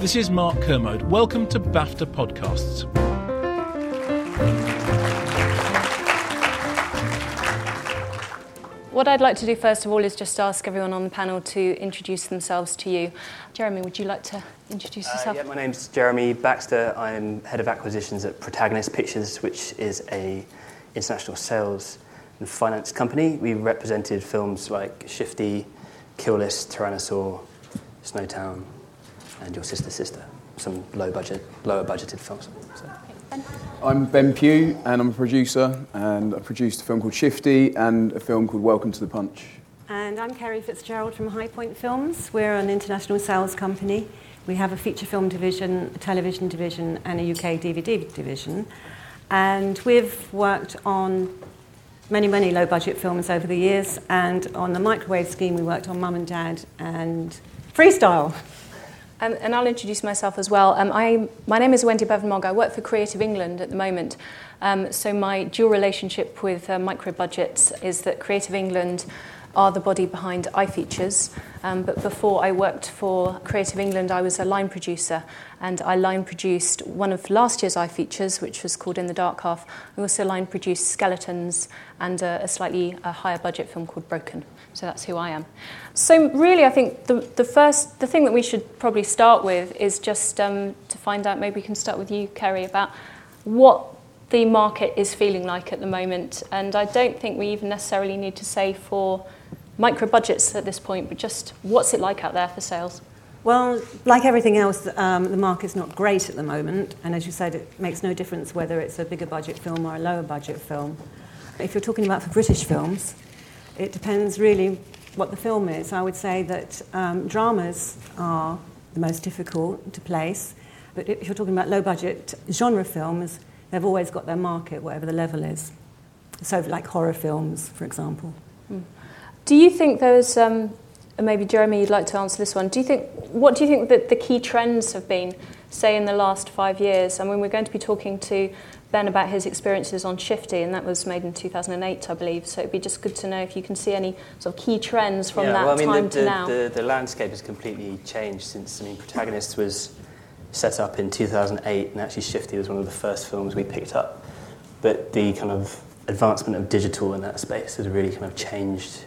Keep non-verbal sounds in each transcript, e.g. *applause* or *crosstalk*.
This is Mark Kermode. Welcome to BAFTA Podcasts. What I'd like to do first of all is just ask everyone on the panel to introduce themselves to you. Jeremy, would you like to introduce Uh, yourself? yeah, my name's Jeremy Baxter. I'm head of acquisitions at Protagonist Pictures, which is a international sales and finance company. We represented films like Shifty, Kill List, Tyrannosaur, Snowtown, and Your Sister's Sister. Some low budget, lower budgeted films. So. I'm Ben Pugh, and I'm a producer, and I produced a film called Shifty and a film called Welcome to the Punch. And I'm Carey Fitzgerald from High Point Films. We're an international sales company. We have a feature film division, a television division, and a UK DVD division. And we've worked on many, many low budget films over the years. And on the microwave scheme, we worked on Mum and Dad and Freestyle. Um, and I'll introduce myself as well. Um, I, my name is Wendy Bevan-Mogg. I work for Creative England at the moment. Um, so my dual relationship with uh, micro budgets is that Creative England are the body behind iFeatures. Um, but before I worked for Creative England, I was a line producer, and I line produced one of last year's iFeatures, which was called In the Dark Half. I also line produced Skeletons and a, a slightly uh, higher budget film called Broken. So that's who I am. So really, I think the, the first, the thing that we should probably start with is just um, to find out. Maybe we can start with you, Carey, about what the market is feeling like at the moment. And I don't think we even necessarily need to say for micro budgets at this point, but just what's it like out there for sales? Well, like everything else, um, the market's not great at the moment. And as you said, it makes no difference whether it's a bigger budget film or a lower budget film. If you're talking about for British films, it depends really what the film is. I would say that um, dramas are the most difficult to place. But if you're talking about low budget genre films, they've always got their market, whatever the level is. So, like horror films, for example. Do you think there's, um, maybe Jeremy, you'd like to answer this one. Do you think, what do you think that the key trends have been, say, in the last five years? I mean, we're going to be talking to Ben about his experiences on Shifty, and that was made in 2008, I believe. So it'd be just good to know if you can see any sort of key trends from yeah, that well, I mean, time the, to the, now. The, the landscape has completely changed since, I mean, Protagonist was set up in 2008, and actually Shifty was one of the first films we picked up. But the kind of advancement of digital in that space has really kind of changed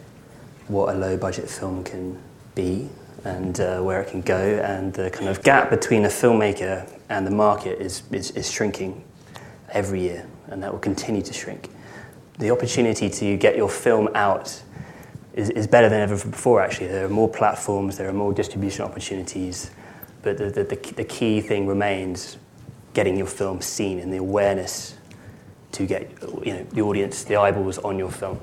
what a low budget film can be and uh, where it can go, and the kind of gap between a filmmaker and the market is, is, is shrinking every year, and that will continue to shrink. The opportunity to get your film out is, is better than ever before, actually. There are more platforms, there are more distribution opportunities, but the, the, the, the key thing remains getting your film seen and the awareness to get you know, the audience, the eyeballs on your film.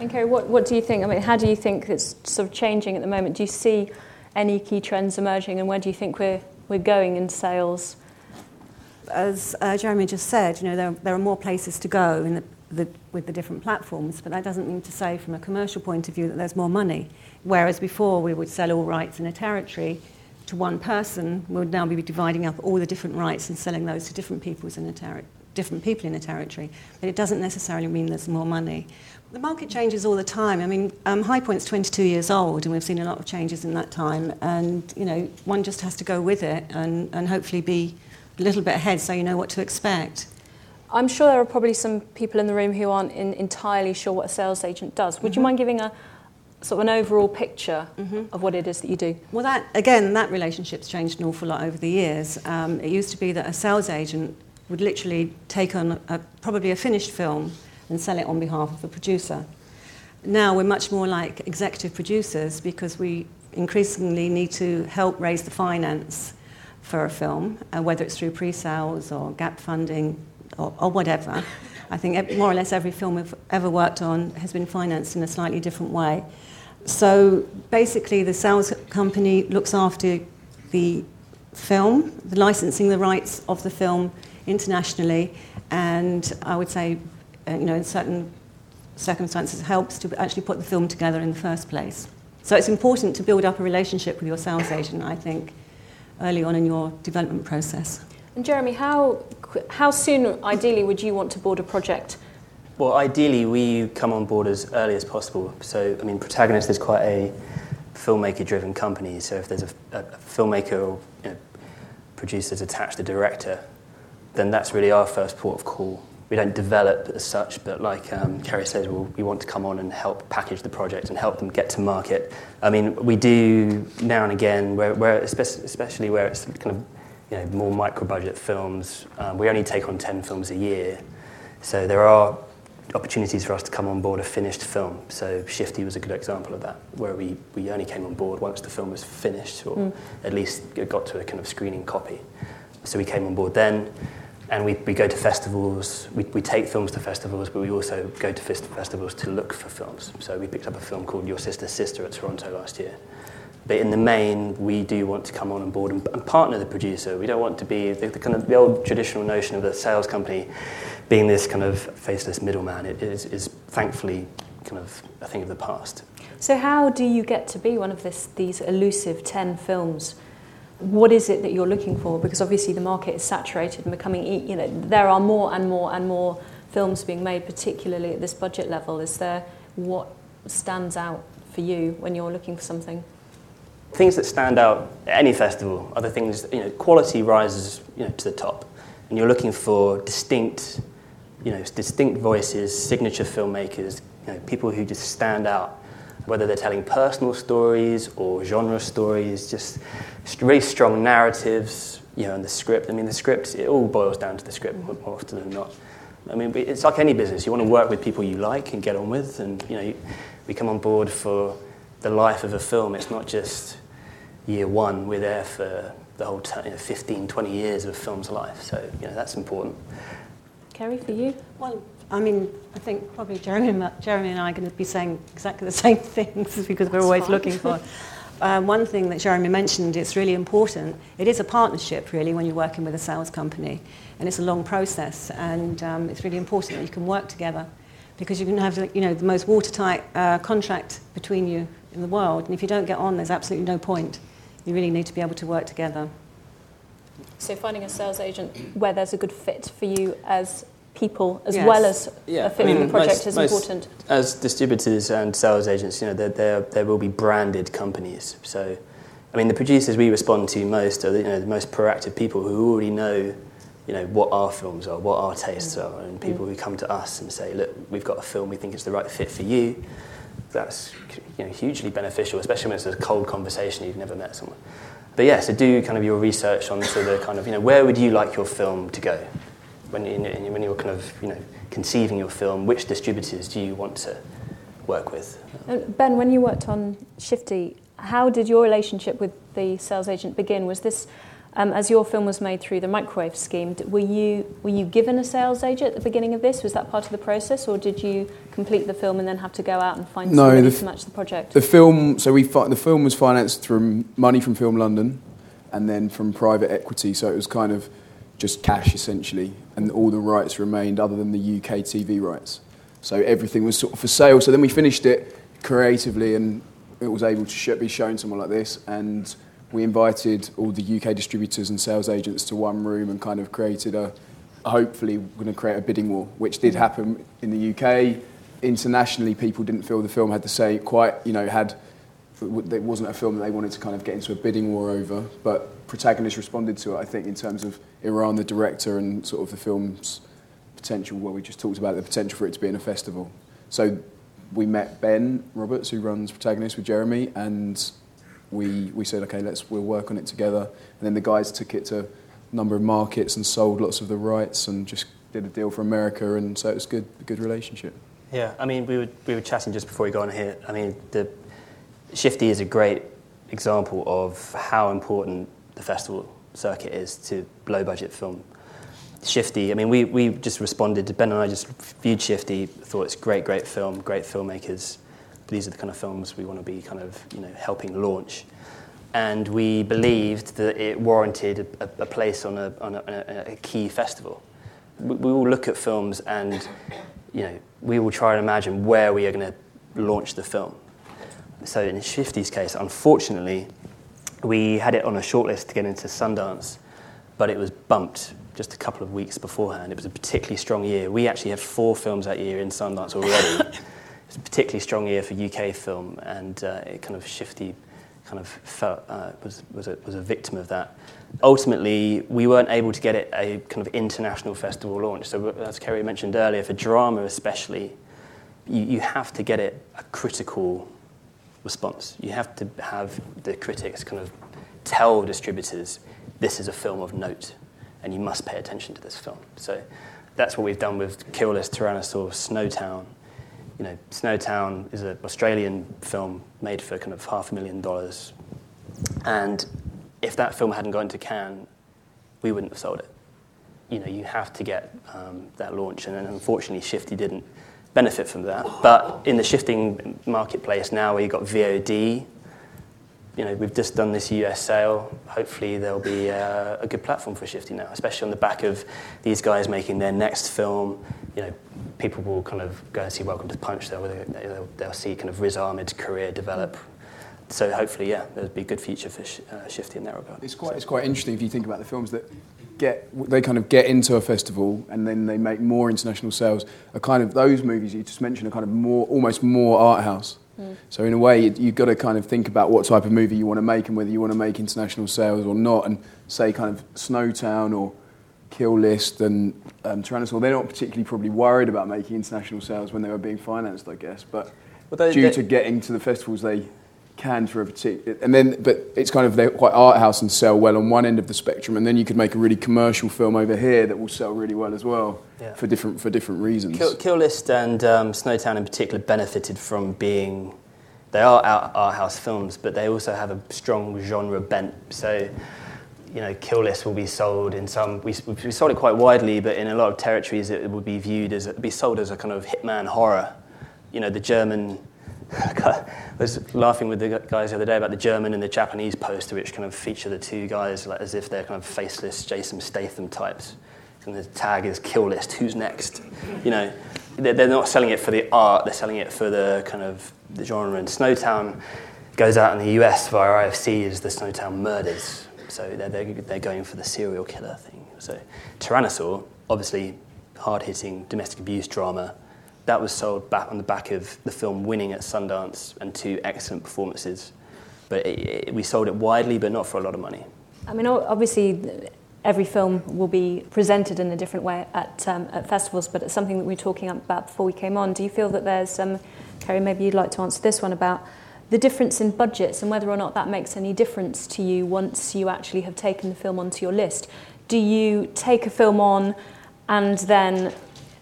And Carey, what, what do you think? I mean, how do you think it's sort of changing at the moment? Do you see any key trends emerging, and where do you think we're, we're going in sales? as uh, Jeremy just said, you know, there, there are more places to go in the, the, with the different platforms, but that doesn't mean to say from a commercial point of view that there's more money. Whereas before we would sell all rights in a territory to one person, we would now be dividing up all the different rights and selling those to different peoples in a ter- different people in a territory. But it doesn't necessarily mean there's more money. The market changes all the time. I mean, um, High Point's 22 years old, and we've seen a lot of changes in that time. And you know, one just has to go with it and, and hopefully be a little bit ahead so you know what to expect. I'm sure there are probably some people in the room who aren't in, entirely sure what a sales agent does. Would mm-hmm. you mind giving a sort of an overall picture mm-hmm. of what it is that you do? Well, that again, that relationship's changed an awful lot over the years. Um, it used to be that a sales agent would literally take on a, probably a finished film and sell it on behalf of the producer. Now we're much more like executive producers because we increasingly need to help raise the finance for a film, uh, whether it's through pre-sales or gap funding or, or whatever. I think more or less every film we've ever worked on has been financed in a slightly different way. So basically, the sales company looks after the film, the licensing the rights of the film internationally, and I would say, uh, you know, in certain circumstances, helps to actually put the film together in the first place. So it's important to build up a relationship with your sales agent, I think, early on in your development process. And Jeremy, how, how soon, ideally, would you want to board a project? Well, ideally, we come on board as early as possible. So, I mean, Protagonist is quite a filmmaker-driven company. So, if there's a, a, a filmmaker or you know, producers attach the director, then that's really our first port of call. We don't develop as such, but like um, Carey says, we'll, we want to come on and help package the project and help them get to market. I mean, we do now and again, where, where especially where it's kind of you know, more micro budget films. Um, we only take on 10 films a year. So there are opportunities for us to come on board a finished film. So Shifty was a good example of that, where we, we only came on board once the film was finished, or mm. at least it got to a kind of screening copy. So we came on board then, and we, we go to festivals. We, we take films to festivals, but we also go to festivals to look for films. So we picked up a film called Your Sister's Sister at Toronto last year. But in the main, we do want to come on board and, and partner the producer. We don't want to be the, the, kind of the old traditional notion of the sales company being this kind of faceless middleman. It is, is thankfully kind of a thing of the past. So how do you get to be one of this, these elusive 10 films? What is it that you're looking for? Because obviously the market is saturated and becoming, you know, there are more and more and more films being made, particularly at this budget level. Is there what stands out for you when you're looking for something? things that stand out at any festival are the things, you know, quality rises you know, to the top. And you're looking for distinct, you know, distinct voices, signature filmmakers, you know, people who just stand out, whether they're telling personal stories or genre stories, just really strong narratives, you know, and the script. I mean, the script, it all boils down to the script more often than not. I mean, it's like any business. You want to work with people you like and get on with, and, you know, we come on board for the life of a film. It's not just year one. We're there for the whole t- you know, 15, 20 years of a film's life. So, you know, that's important. Carey, for you? Well, I mean, I think probably Jeremy, Jeremy and I are going to be saying exactly *laughs* the same things *laughs* because we're always fine. looking for. Um, one thing that Jeremy mentioned, it's really important. It is a partnership, really, when you're working with a sales company, and it's a long process, and um, it's really important that you can work together because you can have you know, the most watertight uh, contract between you in the world, and if you don't get on, there's absolutely no point. You really need to be able to work together. So finding a sales agent where there's a good fit for you as people as yes. well as yeah. I mean, the project most, is most, important. As distributors and sales agents, you know, there, there, there will be branded companies. So, I mean, the producers we respond to most are the, you know, the most proactive people who already know you know, what our films are, what our tastes are, and people mm. who come to us and say, look, we've got a film, we think it's the right fit for you. That's you know, hugely beneficial, especially when it's a cold conversation, you've never met someone. But yeah, so do kind of your research onto the kind of, you know, where would you like your film to go? When, you, when you're kind of, you know, conceiving your film, which distributors do you want to work with? Ben, when you worked on Shifty, how did your relationship with the sales agent begin? Was this um, as your film was made through the microwave scheme, were you, were you given a sales agent at the beginning of this? Was that part of the process, or did you complete the film and then have to go out and find no, somebody to match the project? The film, so we the film was financed through money from Film London, and then from private equity. So it was kind of just cash essentially, and all the rights remained other than the UK TV rights. So everything was sort of for sale. So then we finished it creatively, and it was able to be shown somewhere like this, and we invited all the UK distributors and sales agents to one room and kind of created a, hopefully, going to create a bidding war, which did happen in the UK. Internationally, people didn't feel the film had the same, quite, you know, had, it wasn't a film that they wanted to kind of get into a bidding war over, but protagonist responded to it, I think, in terms of Eran, the director, and sort of the film's potential, what we just talked about, the potential for it to be in a festival. So we met Ben Roberts, who runs Protagonist with Jeremy, and we, we said, okay, let's we'll work on it together. And then the guys took it to a number of markets and sold lots of the rights and just did a deal for America. And so it was good, good relationship. Yeah, I mean, we were, we were chatting just before we got on here. I mean, the Shifty is a great example of how important the festival circuit is to low budget film. Shifty, I mean, we, we just responded, Ben and I just viewed Shifty, thought it's great, great film, great filmmakers these are the kind of films we want to be kind of you know helping launch. And we believed that it warranted a, a place on, a, on a, a, key festival. We, we will look at films and you know we will try and imagine where we are going to launch the film. So in Shifty's case, unfortunately, we had it on a shortlist to get into Sundance, but it was bumped just a couple of weeks beforehand. It was a particularly strong year. We actually had four films that year in Sundance already. *laughs* It's a particularly strong year for UK film, and uh, it kind of Shifty kind of felt, uh, was, was, a, was a victim of that. Ultimately, we weren't able to get it a kind of international festival launch. So, as Carey mentioned earlier, for drama especially, you, you have to get it a critical response. You have to have the critics kind of tell distributors this is a film of note and you must pay attention to this film. So that's what we've done with Kill List, Tyrannosaur, Snowtown. You know, Snowtown is an Australian film made for kind of half a million dollars. And if that film hadn't gone to Cannes, we wouldn't have sold it. You know, you have to get um, that launch, and then unfortunately, Shifty didn't benefit from that. But in the shifting marketplace now, where you've got VOD, you know, we've just done this US sale. Hopefully, there'll be a, a, good platform for Shifty now, especially on the back of these guys making their next film. You know, people will kind of go and see Welcome to Punch. They'll, they'll, they'll see kind of Riz Ahmed's career develop. So hopefully, yeah, there'll be a good future for uh, Shifty in that regard. It's quite, it's quite interesting if you think about the films that get they kind of get into a festival and then they make more international sales. Are kind of those movies you just mentioned are kind of more almost more art house. Mm. So in a way, you, you've got to kind of think about what type of movie you want to make and whether you want to make international sales or not. And say kind of Snowtown or Kill List and um, Tyrannosaur, they're not particularly probably worried about making international sales when they were being financed, I guess. But well, they, due they, to getting to the festivals, they can for a particular, and then but it's kind of they're quite art house and sell well on one end of the spectrum, and then you could make a really commercial film over here that will sell really well as well yeah. for different for different reasons. Kill, Kill List and um, Snowtown in particular benefited from being they are art, art house films, but they also have a strong genre bent. So. You know, Kill List will be sold in some. We, we sold it quite widely, but in a lot of territories, it would be viewed as be sold as a kind of hitman horror. You know, the German I was laughing with the guys the other day about the German and the Japanese poster, which kind of feature the two guys like, as if they're kind of faceless Jason Statham types. And the tag is kill list, who's next? You know, they're not selling it for the art, they're selling it for the kind of the genre. And Snowtown goes out in the US via IFC as the Snowtown Murders. So they're, they're, they're going for the serial killer thing. So Tyrannosaur, obviously hard hitting domestic abuse drama that was sold back on the back of the film winning at Sundance and two excellent performances. But it, it, we sold it widely, but not for a lot of money. I mean, obviously, every film will be presented in a different way at, um, at festivals, but it's something that we were talking about before we came on. Do you feel that there's, um, Carey, maybe you'd like to answer this one about the difference in budgets and whether or not that makes any difference to you once you actually have taken the film onto your list? Do you take a film on and then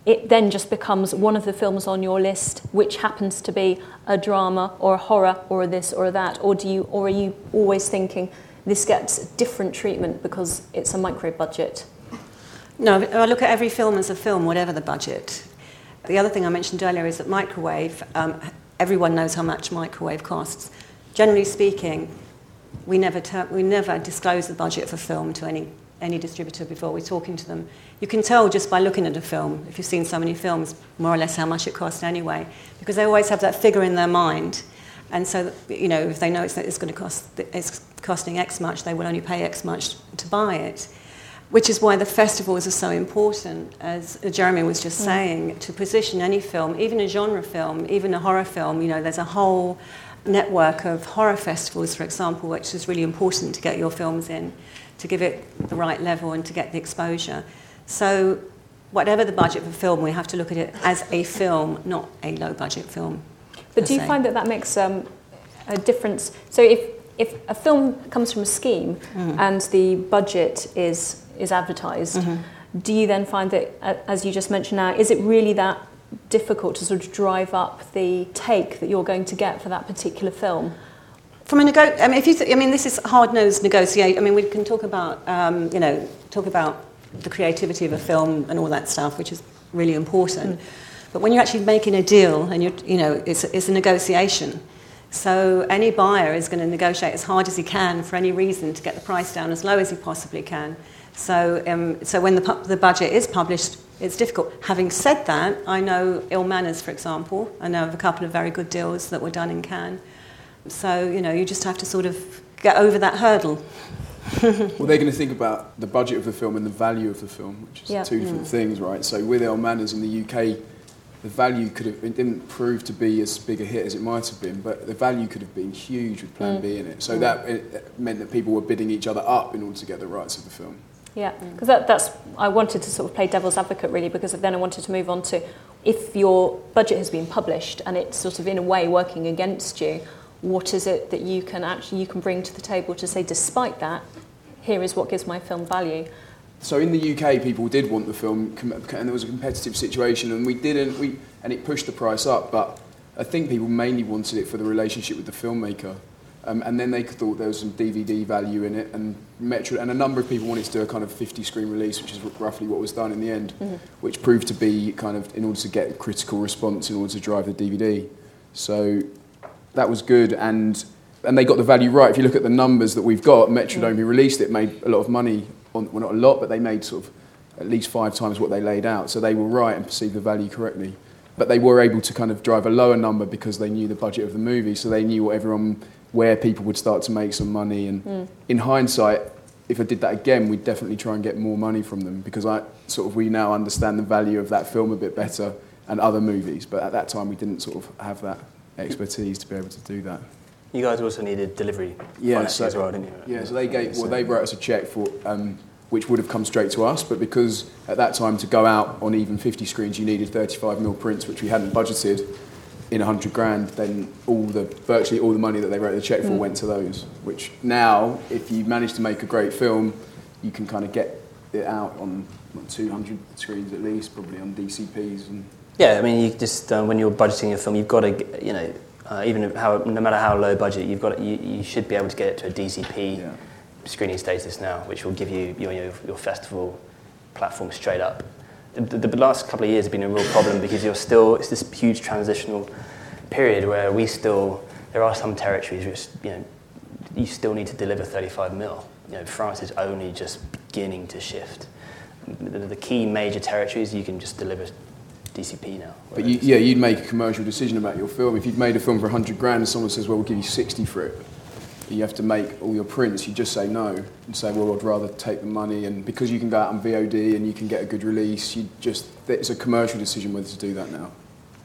it then just becomes one of the films on your list, which happens to be a drama or a horror or a this or a that, or do you, or are you always thinking this gets different treatment because it's a micro budget? No, I look at every film as a film, whatever the budget. The other thing I mentioned earlier is that microwave. Um, everyone knows how much microwave costs. Generally speaking, we never, ter- we never disclose the budget for film to any any distributor before we're talking to them. You can tell just by looking at a film, if you've seen so many films, more or less how much it costs anyway, because they always have that figure in their mind. And so, you know, if they know it's, it's going to cost, it's costing X much, they will only pay X much to buy it. Which is why the festivals are so important, as Jeremy was just mm. saying, to position any film, even a genre film, even a horror film. You know, there's a whole network of horror festivals, for example, which is really important to get your films in to give it the right level and to get the exposure. So, whatever the budget for film, we have to look at it as a film, not a low budget film. But do you se. find that that makes um, a difference? So, if, if a film comes from a scheme mm. and the budget is, is advertised, mm-hmm. do you then find that, as you just mentioned now, is it really that difficult to sort of drive up the take that you're going to get for that particular film? From a nego- I mean, if you th- I mean, this is hard-nosed negotiate. I mean, we can talk about, um, you know, talk about the creativity of a film and all that stuff, which is really important. Mm. But when you're actually making a deal, and you're, you know, it's, it's a negotiation. So any buyer is going to negotiate as hard as he can for any reason to get the price down as low as he possibly can. So, um, so when the, pu- the budget is published, it's difficult. Having said that, I know Ill Manors, for example. I know of a couple of very good deals that were done in Cannes so, you know, you just have to sort of get over that hurdle. *laughs* well, they're going to think about the budget of the film and the value of the film, which is yeah. two different mm. things, right? So with Ill Manors in the UK, the value could have it didn't prove to be as big a hit as it might have been, but the value could have been huge with Plan Mm. B in it. So Mm. that it meant that people were bidding each other up in order to get the rights of the film. Yeah, because that, that's I wanted to sort of play devil's advocate really because then I wanted to move on to if your budget has been published and it's sort of in a way working against you, what is it that you can actually you can bring to the table to say despite that, here is what gives my film value. So in the UK, people did want the film, and there was a competitive situation, and we didn't. We and it pushed the price up, but I think people mainly wanted it for the relationship with the filmmaker. Um, and then they thought there was some DVD value in it, and Metro, and a number of people wanted to do a kind of 50 screen release, which is roughly what was done in the end, which proved to be kind of in order to get a critical response, in order to drive the DVD. So that was good, and and they got the value right. If you look at the numbers that we've got, Metrodome, who released it, made a lot of money. On, well, not a lot, but they made sort of at least five times what they laid out. So they were right and perceived the value correctly. But they were able to kind of drive a lower number because they knew the budget of the movie, so they knew what everyone, where people would start to make some money. And hmm. in hindsight, if I did that again, we'd definitely try and get more money from them because I sort of we now understand the value of that film a bit better and other movies. But at that time, we didn't sort of have that expertise to be able to do that. You guys also needed delivery Yeah, financing so, as well, didn't you? yeah, so they gave, well, they wrote us a check for, um, which would have come straight to us, but because at that time to go out on even 50 screens, you needed 35 mil prints, which we hadn't budgeted in 100 grand, then all the, virtually all the money that they wrote the check for went to those, which now, if you manage to make a great film, you can kind of get it out on what, 200 screens at least, probably on DCPs and Yeah, I mean, you just uh, when you're budgeting a film, you've got to, you know, uh, even how no matter how low budget, you've got you, you should be able to get it to a DCP Yeah. screening status now, which will give you your, your, your festival platform straight up. The, the, the last couple of years have been a real problem because you're still it's this huge transitional period where we still there are some territories which you know you still need to deliver 35 mil. You know, France is only just beginning to shift. The, the key major territories you can just deliver DCP now. But you, yeah, you'd make a commercial decision about your film. If you'd made a film for 100 grand and someone says, well, we'll give you 60 for it, you have to make all your prints, you just say no and say, well, I'd rather take the money. And because you can go out on VOD and you can get a good release, you just, it's a commercial decision whether to do that now.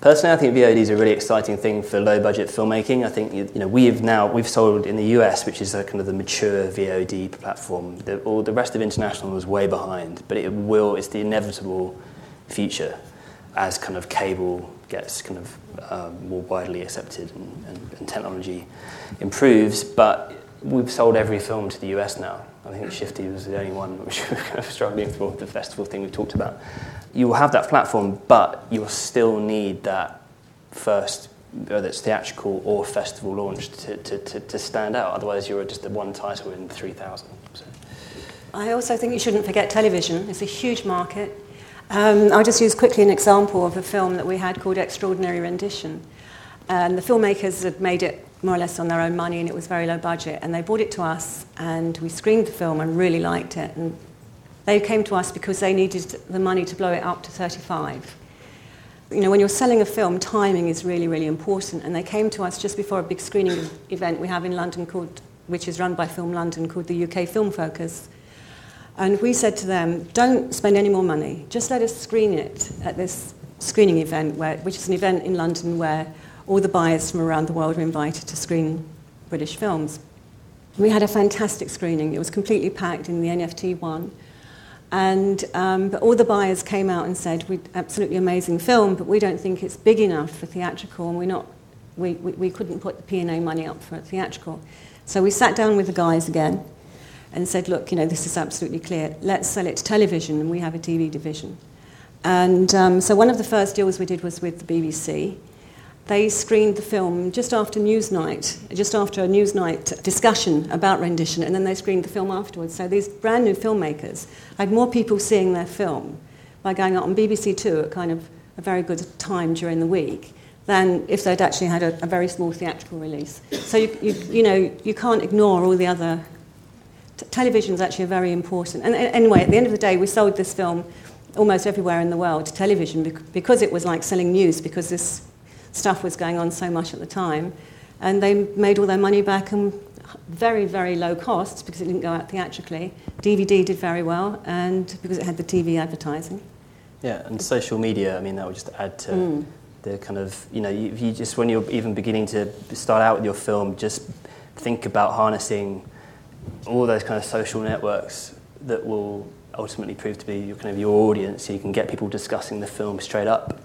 Personally, I think VOD is a really exciting thing for low budget filmmaking. I think you know we've now we've sold in the US, which is a kind of the mature VOD platform. The, all the rest of international is way behind, but it will. It's the inevitable future as kind of cable gets kind of um, more widely accepted and, and, and technology improves. But we've sold every film to the US now. I think Shifty was the only one which *laughs* we kind of struggling for the festival thing we talked about. You will have that platform, but you'll still need that first, whether it's theatrical or festival launch, to, to, to, to stand out. Otherwise, you're just a one title in 3,000. So. I also think you shouldn't forget television. It's a huge market. Um, I'll just use quickly an example of a film that we had called Extraordinary Rendition. And the filmmakers had made it more or less on their own money and it was very low budget. And they brought it to us and we screened the film and really liked it. And they came to us because they needed the money to blow it up to 35. You know, when you're selling a film, timing is really, really important. And they came to us just before a big screening event we have in London called, which is run by Film London, called the UK Film Focus. And we said to them, don't spend any more money. Just let us screen it at this screening event, where, which is an event in London where all the buyers from around the world were invited to screen British films. We had a fantastic screening. It was completely packed in the NFT one. And um, but all the buyers came out and said, we absolutely amazing film, but we don't think it's big enough for theatrical, and we're not, we, we, we couldn't put the P&A money up for theatrical. So we sat down with the guys again and said, look, you know, this is absolutely clear. Let's sell it to television, and we have a TV division. And um, so one of the first deals we did was with the BBC. They screened the film just after Newsnight, just after a Newsnight discussion about rendition, and then they screened the film afterwards. So these brand new filmmakers had more people seeing their film by going out on BBC Two at kind of a very good time during the week than if they'd actually had a, a very small theatrical release. So you, you, you know you can't ignore all the other. T- television is actually very important. And anyway, at the end of the day, we sold this film almost everywhere in the world to television bec- because it was like selling news because this stuff was going on so much at the time. And they made all their money back and very, very low costs because it didn't go out theatrically. DVD did very well and because it had the TV advertising. Yeah, and social media, I mean, that would just add to Mm. the kind of, you know, you, you just, when you're even beginning to start out with your film, just think about harnessing all those kind of social networks that will ultimately prove to be your, kind of your audience so you can get people discussing the film straight up.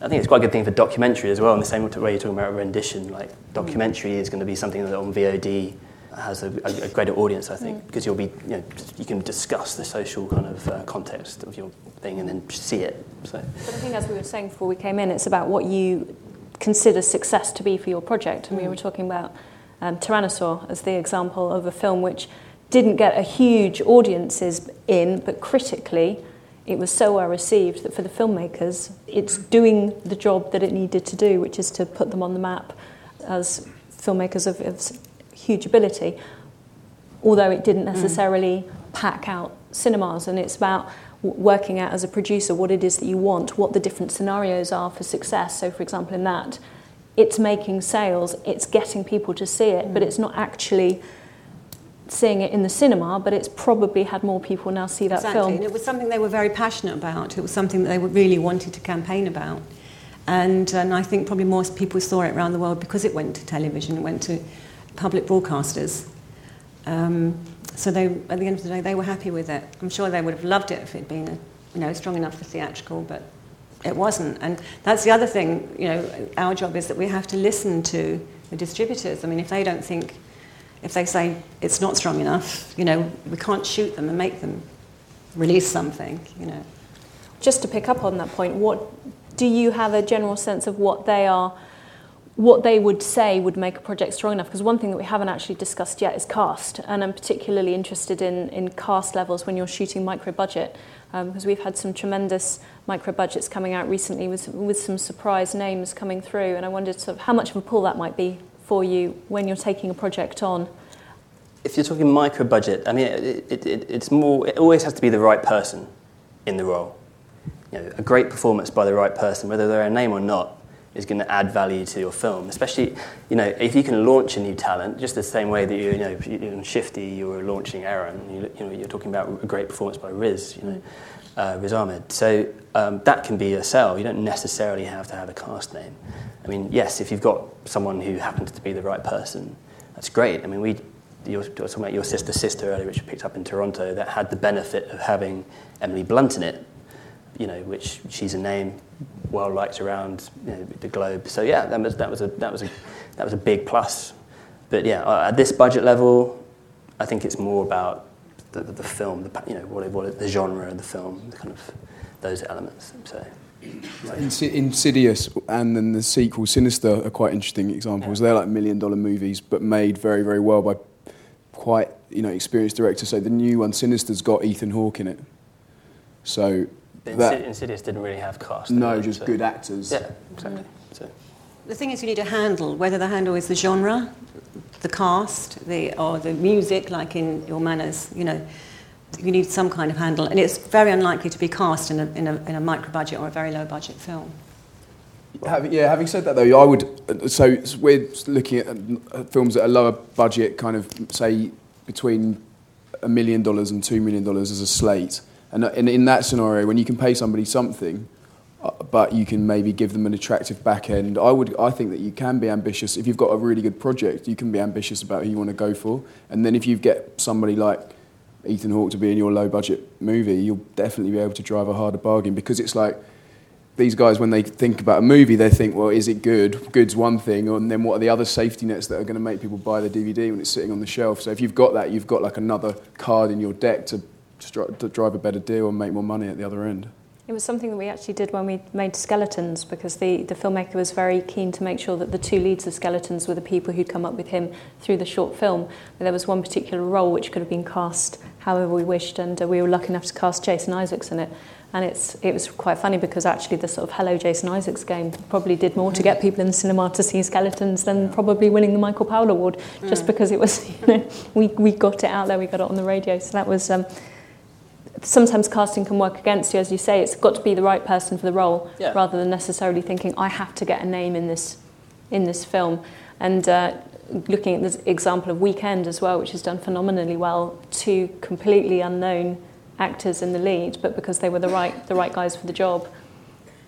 I think it's quite a good thing for documentary as well, in the same way you're talking about rendition. Like, mm. documentary is going to be something that on VOD has a, a, a greater audience, I think, mm. because you'll be, you know, you can discuss the social kind of uh, context of your thing and then see it. So, But I think, as we were saying before we came in, it's about what you consider success to be for your project. And we mm. were talking about um, Tyrannosaur as the example of a film which didn't get a huge audiences in, but critically, it was so well received that for the filmmakers, it's doing the job that it needed to do, which is to put them on the map as filmmakers of, of huge ability. Although it didn't necessarily pack out cinemas, and it's about working out as a producer what it is that you want, what the different scenarios are for success. So, for example, in that, it's making sales, it's getting people to see it, but it's not actually seeing it in the cinema, but it's probably had more people now see that exactly. film. And it was something they were very passionate about. It was something that they really wanted to campaign about. And, and I think probably more people saw it around the world because it went to television, it went to public broadcasters. Um, so they, at the end of the day, they were happy with it. I'm sure they would have loved it if it'd been, a, you know, strong enough for theatrical, but it wasn't. And that's the other thing, you know, our job is that we have to listen to the distributors. I mean, if they don't think, if they say it's not strong enough, you know, we can't shoot them and make them release something, you know. just to pick up on that point, what do you have a general sense of what they are, what they would say would make a project strong enough? Because one thing that we haven't actually discussed yet is cast, and I'm particularly interested in, in cast levels when you're shooting micro budget, Um, because we've had some tremendous micro budgets coming out recently with with some surprise names coming through, and I wondered sort of how much of a pull that might be for you when you're taking a project on. if you're talking micro budget, I mean, it, it, it, it's more, it always has to be the right person in the role. You know, a great performance by the right person, whether they're a name or not, is going to add value to your film. Especially, you know, if you can launch a new talent, just the same way that you, you know, in Shifty, you were launching Eran. You, you know, you're talking about a great performance by Riz. You know, uh, Riz Ahmed. So um, that can be a sell. You don't necessarily have to have a cast name. I mean, yes, if you've got someone who happens to be the right person, that's great. I mean, we you were talking about your sister sister earlier, which we picked up in Toronto, that had the benefit of having Emily Blunt in it. You know, which she's a name well liked around you know, the globe. So yeah, that was that was a that was a that was a big plus. But yeah, uh, at this budget level, I think it's more about the, the, film, the, you know, what, it- what it- the genre of the film, the kind of those elements. So Insi- Insidious and then the sequel Sinister are quite interesting examples. They're like million dollar movies, but made very very well by quite you know experienced directors. So the new one Sinister's got Ethan Hawke in it. So but that Insidious didn't really have cast. no, did just So- good actors. Yeah, exactly. So. The thing is, you need a handle, whether the handle is the genre, the cast, the, or the music, like in Your Manners, you know, you need some kind of handle. And it's very unlikely to be cast in a, in a, in a micro budget or a very low budget film. Having, yeah, having said that though, I would. So so we're looking at uh, films at a lower budget, kind of say between a million dollars and two million dollars as a slate. And uh, in, in that scenario, when you can pay somebody something, uh, but you can maybe give them an attractive back end, I would. I think that you can be ambitious if you've got a really good project. You can be ambitious about who you want to go for, and then if you get somebody like Ethan Hawke to be in your low budget movie, you'll definitely be able to drive a harder bargain because it's like these guys, when they think about a movie, they think, well, is it good? Good's one thing, and then what are the other safety nets that are going to make people buy the DVD when it's sitting on the shelf? So if you've got that, you've got like another card in your deck to, to drive a better deal and make more money at the other end. It was something that we actually did when we made Skeletons because the, the filmmaker was very keen to make sure that the two leads of Skeletons were the people who'd come up with him through the short film. But there was one particular role which could have been cast however we wished, and uh, we were lucky enough to cast Jason Isaacs in it. And it's, it was quite funny because actually the sort of Hello Jason Isaacs game probably did more to get people in the cinema to see Skeletons than probably winning the Michael Powell Award, just because it was, *laughs* you know, we, we got it out there, we got it on the radio. So that was... Um, sometimes casting can work against you, as you say. It's got to be the right person for the role, Yeah. rather than necessarily thinking I have to get a name in this in this film. And uh, looking at this example of Weekend as well, which has done phenomenally well, two completely unknown actors in the lead, but because they were the right the right guys for the job,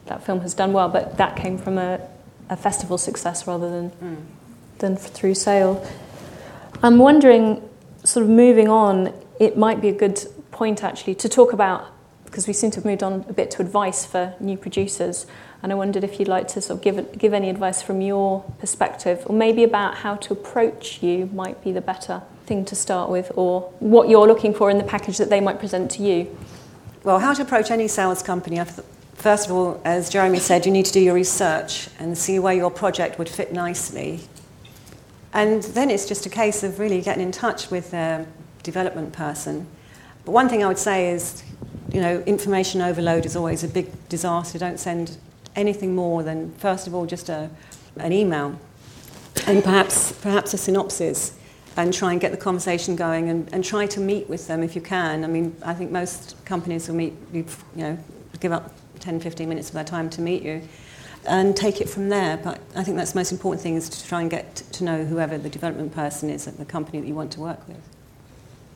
that film has done well. But that came from a, a festival success rather than mm. than through sale. I'm wondering, sort of moving on, it might be a good point actually to talk about because we seem to have moved on a bit to advice for new producers. And I wondered if you'd like to sort of give, give any advice from your perspective, or maybe about how to approach you might be the better thing to start with, or what you're looking for in the package that they might present to you. Well, how to approach any sales company. First of all, as Jeremy said, you need to do your research and see where your project would fit nicely. And then it's just a case of really getting in touch with their development person. But one thing I would say is you know, information overload is always a big disaster. Don't send anything more than, first of all, just a, an email and perhaps, perhaps a synopsis and try and get the conversation going and, and try to meet with them if you can. I mean, I think most companies will meet, you know, give up 10, 15 minutes of their time to meet you and take it from there. But I think that's the most important thing is to try and get to know whoever the development person is at the company that you want to work with.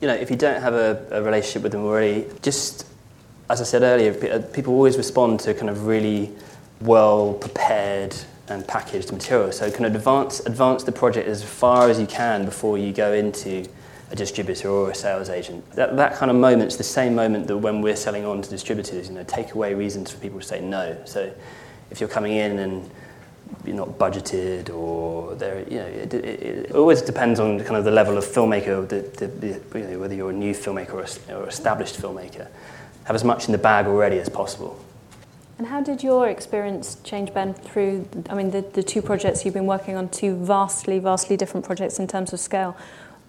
You know, if you don't have a, a relationship with them already, just as I said earlier, uh, people always respond to kind of really well prepared and packaged material. So kind of advance, advance the project as far as you can before you go into a distributor or a sales agent. That, that kind of moment's the same moment that when we're selling on to distributors, you know, take away reasons for people to say no. So if you're coming in and not budgeted or there, you know, it, it, it, always depends on kind of the level of filmmaker, the, the, the, you know, whether you're a new filmmaker or, or established filmmaker have as much in the bag already as possible. And how did your experience change, Ben, through, I mean, the, the two projects you've been working on, two vastly, vastly different projects in terms of scale?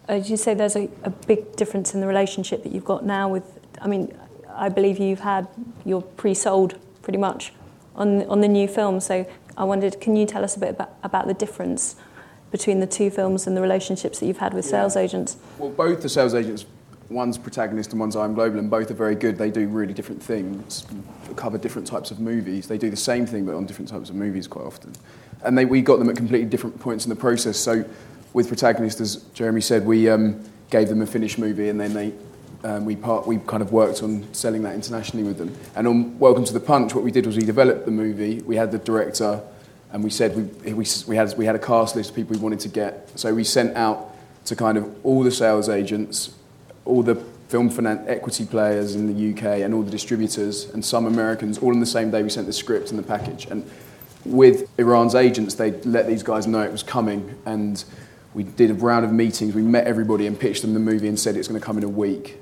Uh, you say there's a, a big difference in the relationship that you've got now with, I mean, I believe you've had, you're pre-sold pretty much on, on the new film, so I wondered, can you tell us a bit about, about the difference between the two films and the relationships that you've had with yeah. sales agents? Well, both the sales agents one's protagonist and one's IM Global, and both are very good. They do really different things, cover different types of movies. They do the same thing, but on different types of movies quite often. And they, we got them at completely different points in the process. So, with protagonist, as Jeremy said, we um, gave them a finished movie, and then they um, we part we kind of worked on selling that internationally with them. And on Welcome to the Punch, what we did was we developed the movie. We had the director, and we said we, we, we had we had a cast list of people we wanted to get. So we sent out to kind of all the sales agents all the film finance equity players in the UK and all the distributors and some Americans, all in the same day we sent the script and the package. And with Eran's agents, they let these guys know it was coming. And we did a round of meetings. We met everybody and pitched them the movie and said it's going to come in a week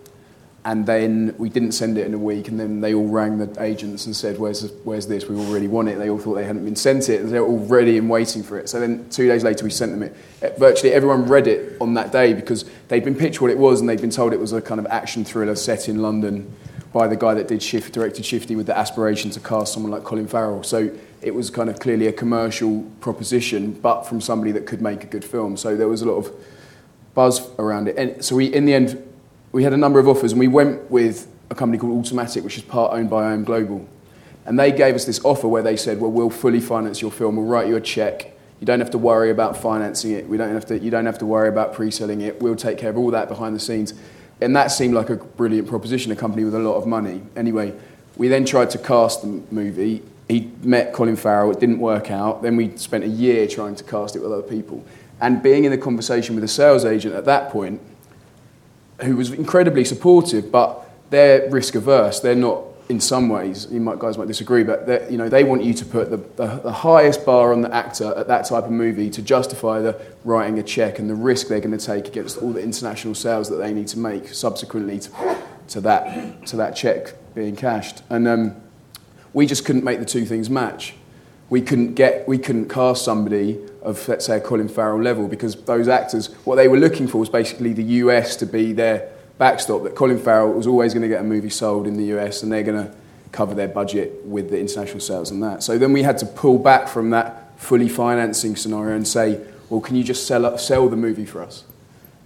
and then we didn't send it in a week, and then they all rang the agents and said, "Where's where's this? We all really want it." They all thought they hadn't been sent it, and they were all ready and waiting for it. So then two days later, we sent them it. Uh, virtually everyone read it on that day because they'd been pitched what it was, and they'd been told it was a kind of action thriller set in London by the guy that did Shift, directed Shifty, with the aspiration to cast someone like Colin Farrell. So it was kind of clearly a commercial proposition, but from somebody that could make a good film. So there was a lot of buzz around it, and so we, in the end we had a number of offers, and we went with a company called Automatik, which is part owned by IM Global. And they gave us this offer where they said, well, we'll fully finance your film, we'll write you a check. You don't have to worry about financing it. We don't have to, you don't have to worry about pre-selling it. We'll take care of all that behind the scenes. And that seemed like a brilliant proposition, a company with a lot of money. Anyway, we then tried to cast the movie. He met Colin Farrell. It didn't work out. Then we spent a year trying to cast it with other people. And being in the conversation with a sales agent at that point – who was incredibly supportive, but they're risk averse. They're not, in some ways, you might, guys might disagree, but you know, they want you to put the, the, the, highest bar on the actor at that type of movie to justify the writing a check and the risk they're going to take against all the international sales that they need to make subsequently to, to, that, to that check being cashed. And um, we just couldn't make the two things match. We couldn't, get, we couldn't cast somebody of, let's say, a Colin Farrell level, because those actors, what they were looking for was basically the US to be their backstop, that Colin Farrell was always going to get a movie sold in the US and they're going to cover their budget with the international sales and that. So then we had to pull back from that fully financing scenario and say, well, can you just sell, sell the movie for us?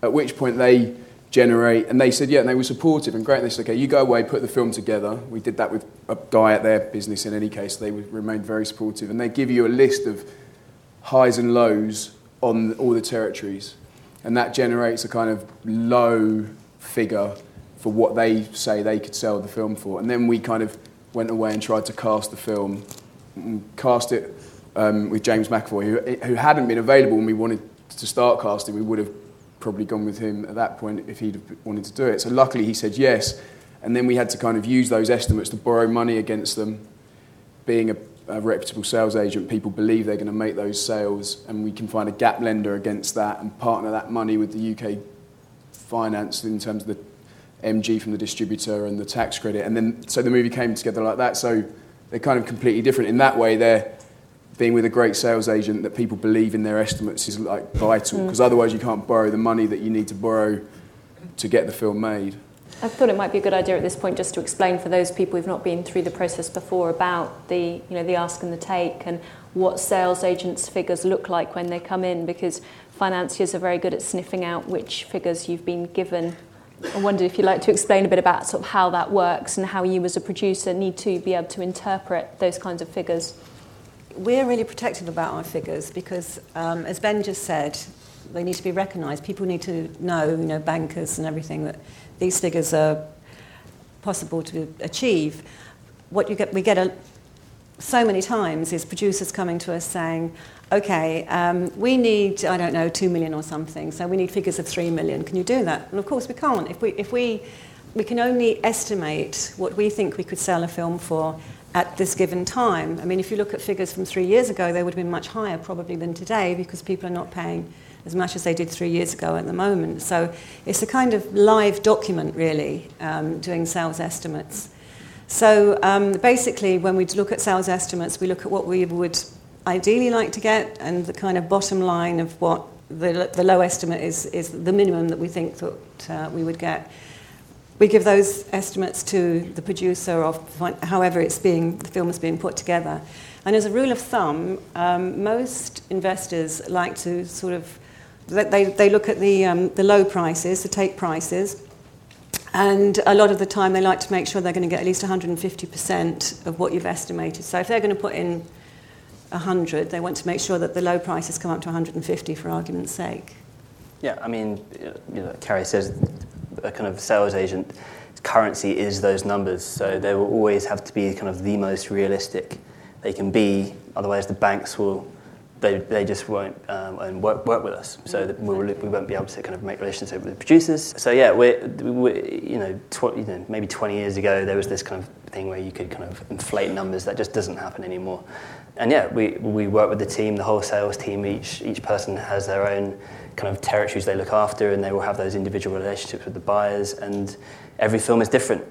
At which point they generate, and they said, yeah, and they were supportive and great. And they said, okay, you go away, put the film together. We did that with a guy at their business in any case. They remained very supportive. And they give you a list of highs and lows on all the territories. And that generates a kind of low figure for what they say they could sell the film for. And then we kind of went away and tried to cast the film, cast it um, with James McAvoy, who, who hadn't been available when we wanted to start casting. We would have probably gone with him at that point if he'd wanted to do it. So luckily he said yes. And then we had to kind of use those estimates to borrow money against them. Being a, a reputable sales agent, people believe they're going to make those sales, and we can find a gap lender against that and partner that money with the UK finance in terms of the MG from the distributor and the tax credit. And then, so the movie came together like that. So they're kind of completely different. In that way, they're being with a great sales agent that people believe in their estimates is like vital because mm. otherwise you can't borrow the money that you need to borrow to get the film made. I thought it might be a good idea at this point just to explain for those people who've not been through the process before about the, you know, the ask and the take and what sales agents' figures look like when they come in because financiers are very good at sniffing out which figures you've been given. I wondered if you'd like to explain a bit about sort of how that works and how you as a producer need to be able to interpret those kinds of figures. We're really protective about our figures because, um, as Ben just said, they need to be recognised. People need to know, you know, bankers and everything that these figures are possible to achieve. What you get, we get a, so many times is producers coming to us saying, okay, um, we need, I don't know, two million or something, so we need figures of three million. Can you do that? And of course we can't. If we, if we, we can only estimate what we think we could sell a film for at this given time. I mean, if you look at figures from three years ago, they would have been much higher probably than today because people are not paying as much as they did three years ago at the moment. So it's a kind of live document, really, um, doing sales estimates. So um, basically, when we look at sales estimates, we look at what we would ideally like to get and the kind of bottom line of what the, the low estimate is, is the minimum that we think that uh, we would get. We give those estimates to the producer of however it's being, the film is being put together. And as a rule of thumb, um, most investors like to sort of they, they look at the, um, the low prices, the take prices, and a lot of the time they like to make sure they're going to get at least 150% of what you've estimated. So if they're going to put in 100, they want to make sure that the low prices come up to 150 for argument's sake. Yeah, I mean, you know, Carey says a kind of sales agent currency is those numbers, so they will always have to be kind of the most realistic they can be. Otherwise, the banks will they, they just won't um, work, work with us. So that we, we won't be able to kind of make relationship with the producers. So yeah, we're, we're you, know, tw- you know, maybe 20 years ago there was this kind of thing where you could kind of inflate numbers. That just doesn't happen anymore. And yeah, we, we work with the team, the whole sales team. Each, each person has their own kind of territories they look after and they will have those individual relationships with the buyers. And every film is different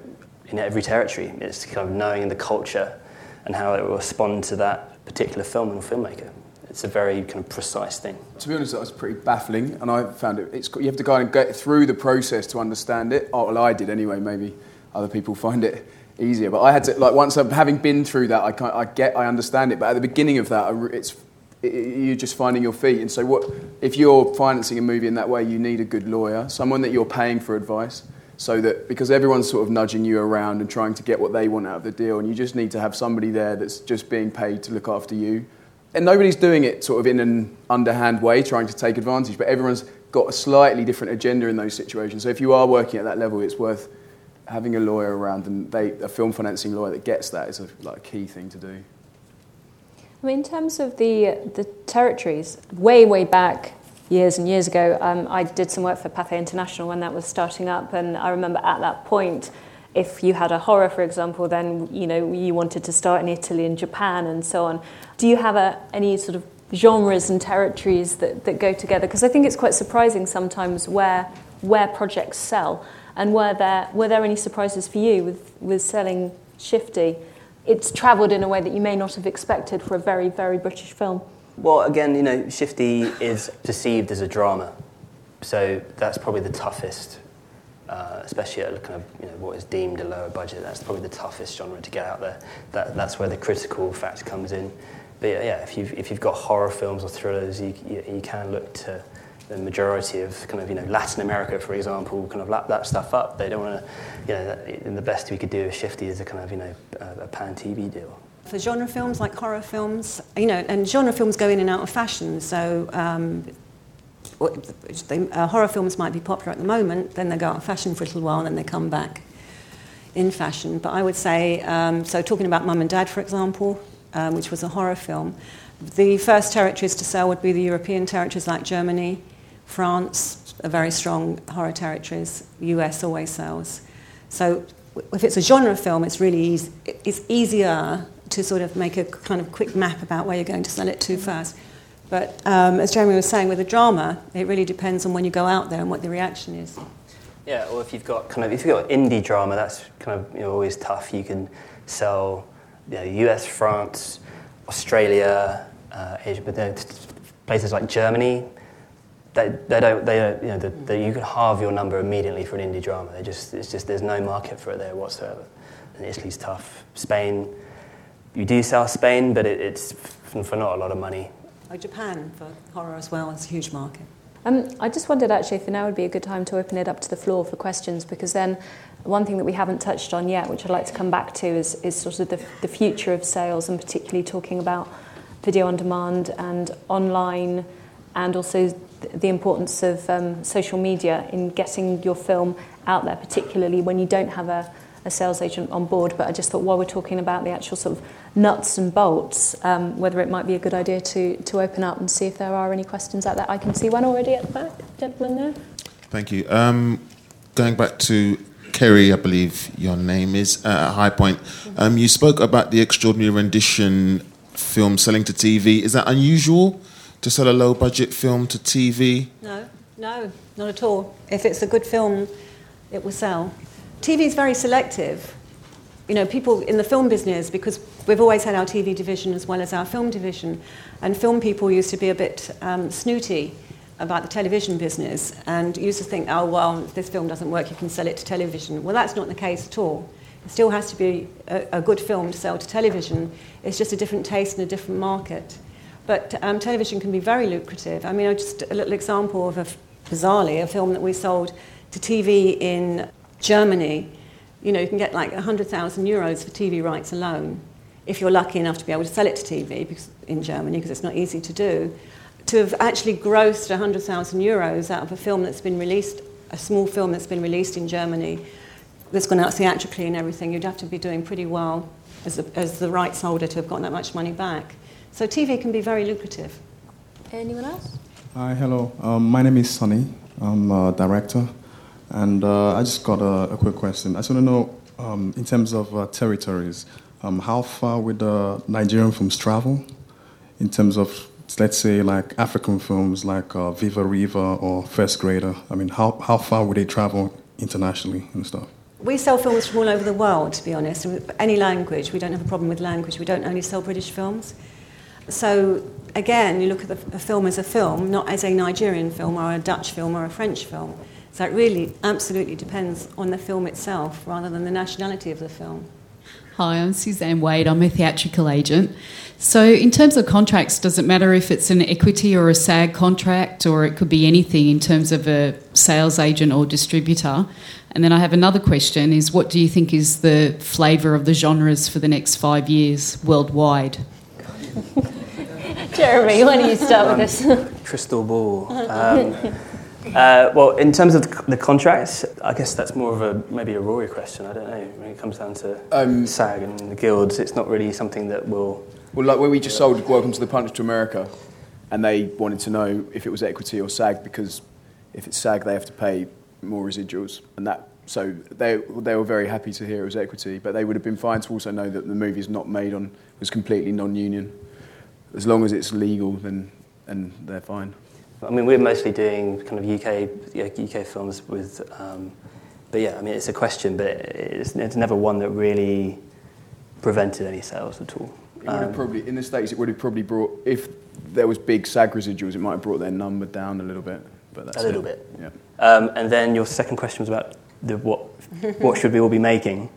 in every territory. It's kind of knowing the culture and how it will respond to that particular film and filmmaker it's a very kind of precise thing. To be honest, that was pretty baffling, and I found it. It's you have to kind of get through the process to understand it. Oh, well, I did anyway. Maybe other people *laughs* find it easier, but I had to like once I'm having been through that, I can I get, I understand it. But at the beginning of that, it's it, you're just finding your feet. And so, what if you're financing a movie in that way? You need a good lawyer, someone that you're paying for advice so that because everyone's sort of nudging you around and trying to get what they want out of the deal, and you just need to have somebody there that's just being paid to look after you and nobody's doing it sort of in an underhand way, trying to take advantage, but everyone's got a slightly different agenda in those situations. So if you are working at that level, it's worth having a lawyer around, and they, a film financing lawyer that gets that is a like, a key thing to do. I mean, in terms of the, the territories, way, way back, years and years ago, um, I did some work for Pathé International when that was starting up, and I remember at that point, if you had a horror, for example, then you know you wanted to start in Italy and Japan and so on. Do you have a, any sort of genres and territories that, that go together? Because I think it's quite surprising sometimes where where projects sell and were there were there any surprises for you with, with selling Shifty? It's travelled in a way that you may not have expected for a very very British film. Well, again, you know, Shifty is perceived as a drama, so that's probably the toughest uh, especially at kind of you know, what is deemed a lower budget. That's probably the toughest genre to get out there. That, that's where the critical fact comes in. But yeah, if you've, if you've got horror films or thrillers, you, you, you can look to the majority of kind of you know Latin America, for example, kind of lap that stuff up. They don't want to, you know, that, the best we could do with Shifty is a kind of you know a, a pan TV deal. For genre films like horror films, you know, and genre films go in and out of fashion. So um, they, uh, horror films might be popular at the moment, then they go out of fashion for a little while, and then they come back in fashion. But I would say, um, so talking about Mum and Dad, for example, um, which was a horror film, the first territories to sell would be the European territories like Germany, France, are very strong horror territories. US always sells. So if it's a genre film, it's really easy, it's easier to sort of make a kind of quick map about where you're going to sell it to first. But um, as Jeremy was saying, with a drama, it really depends on when you go out there and what the reaction is. Yeah, or if you've got kind of if you've got indie drama, that's kind of you know, always tough. You can sell you know, US, France, Australia, uh, Asia, but then places like Germany, they, they don't they don't you know the, the, you can halve your number immediately for an indie drama. They just it's just there's no market for it there whatsoever. And Italy's tough. Spain, you do sell Spain, but it, it's for not a lot of money. Like Japan for horror as well, it's a huge market. Um, I just wondered actually if now would be a good time to open it up to the floor for questions because then one thing that we haven't touched on yet, which I'd like to come back to, is, is sort of the, the future of sales and particularly talking about video on demand and online and also the importance of um, social media in getting your film out there, particularly when you don't have a, a sales agent on board. But I just thought while we're talking about the actual sort of nuts and bolts, um, whether it might be a good idea to, to open up and see if there are any questions out there. I can see one already at the back, gentleman there. Thank you. Um, going back to Carey, I believe your name is, uh, at High Point. Um, you spoke about the extraordinary rendition film selling to TV. Is that unusual to sell a low budget film to TV? No, no, not at all. If it's a good film, it will sell. TV is very selective you know, people in the film business, because we've always had our TV division as well as our film division, and film people used to be a bit um, snooty about the television business and used to think, oh, well, if this film doesn't work, you can sell it to television. Well, that's not the case at all. It still has to be a, a good film to sell to television. It's just a different taste and a different market. But um, television can be very lucrative. I mean, just a little example of, a, bizarrely, a film that we sold to TV in Germany you know, you can get like 100,000 euros for TV rights alone, if you're lucky enough to be able to sell it to TV because, in Germany, because it's not easy to do. To have actually grossed 100,000 euros out of a film that's been released, a small film that's been released in Germany, that's gone out theatrically and everything, you'd have to be doing pretty well as, a, as the rights holder to have gotten that much money back. So TV can be very lucrative. Anyone else? Hi, hello. Um, my name is Sunny. I'm a director and uh, I just got a, a, quick question. I just want to know, um, in terms of uh, territories, um, how far would uh, Nigerian films travel? In terms of, let's say, like African films like uh, Viva Riva or First Grader. I mean, how, how far would they travel internationally and stuff? We sell films from all over the world, to be honest. Any language. We don't have a problem with language. We don't only sell British films. So, again, you look at the, a film as a film, not as a Nigerian film or a Dutch film or a French film. So it really absolutely depends on the film itself rather than the nationality of the film. Hi, I'm Suzanne Wade. I'm a theatrical agent. So, in terms of contracts, does it matter if it's an equity or a SAG contract, or it could be anything in terms of a sales agent or distributor? And then I have another question: Is what do you think is the flavour of the genres for the next five years worldwide? *laughs* Jeremy, why don't you start with this? Crystal ball. Um, *laughs* uh, well, in terms of the contracts, I guess that's more of a maybe a Rory question. I don't know. When it comes down to um, SAG and the guilds, it's not really something that will. Well, like when we just sold Welcome to the Punch to America, and they wanted to know if it was equity or SAG because if it's SAG, they have to pay more residuals, and that. So they they were very happy to hear it was equity, but they would have been fine to also know that the movie is not made on was completely non-union. As long as it's legal, then and they're fine. I mean, we're mostly doing kind of UK UK films with, um, but yeah, I mean, it's a question, but it's, it's never one that really prevented any sales at all. It would have um, probably in the states. It would have probably brought if there was big SAG residuals. It might have brought their number down a little bit, but that's a little it. bit. Yeah. Um, and then your second question was about the what what should we all be making?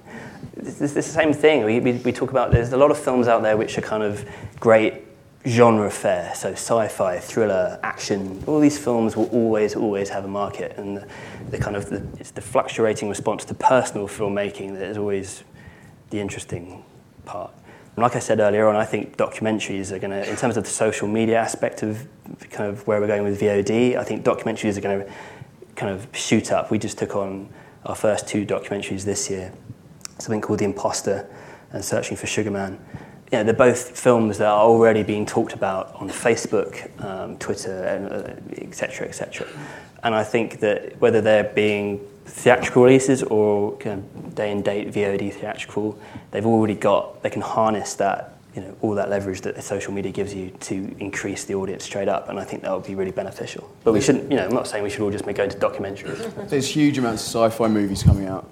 It's, it's the same thing. We, we, we talk about there's a lot of films out there which are kind of great genre fare, so sci-fi, thriller, action. All these films will always, always have a market, and the, the kind of the, it's the fluctuating response to personal filmmaking that is always the interesting part. Like I said earlier on, I think documentaries are going to, in terms of the social media aspect of kind of where we're going with VOD, I think documentaries are going to kind of shoot up. We just took on our first two documentaries this year, something called The Imposter and Searching for Sugar Man. Yeah, they're both films that are already being talked about on Facebook, um, Twitter, etc., etc. Et and I think that whether they're being theatrical releases or kind of day and date VOD theatrical, they've already got, they can harness that, you know, all that leverage that social media gives you to increase the audience straight up. And I think that would be really beneficial. But we shouldn't, you know, I'm not saying we should all just make go into documentaries. There's huge amounts of sci fi movies coming out.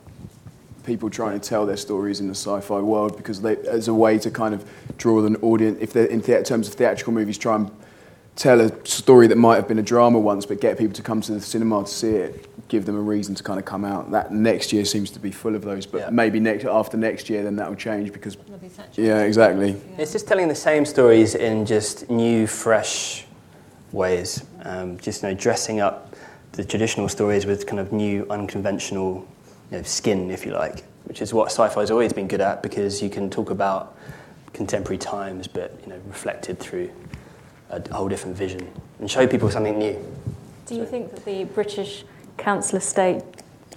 People trying to tell their stories in the sci-fi world because they, as a way to kind of draw an audience. If they're in the, terms of theatrical movies, try and tell a story that might have been a drama once, but get people to come to the cinema to see it, give them a reason to kind of come out. That next year seems to be full of those, but yeah. maybe next after next year, then that will change because. Yeah, exactly. Yeah. It's just telling the same stories in just new, fresh ways. Um, just you know, dressing up the traditional stories with kind of new, unconventional you know, skin, if you like, which is what sci-fi has always been good at because you can talk about contemporary times, but you know, reflected through a whole different vision and show people something new. Do you so. think that the British council estate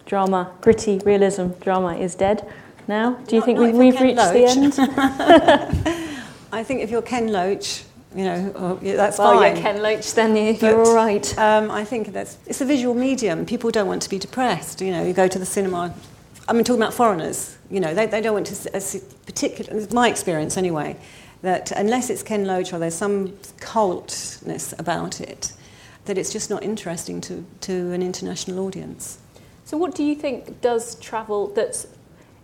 drama, gritty realism drama, is dead now? Do you not, think not we, have reached Loach. the end? *laughs* *laughs* I think if you're Ken Loach, you know, oh, yeah, that's well, fine. You're Ken Loach, then you, are all right. Um, I think that's it's a visual medium. People don't want to be depressed. You know, you go to the cinema. I mean, talking about foreigners, you know, they, they don't want to. A particular, my experience anyway that unless it's Ken Loach or there's some cultness about it, that it's just not interesting to, to an international audience. So, what do you think does travel that's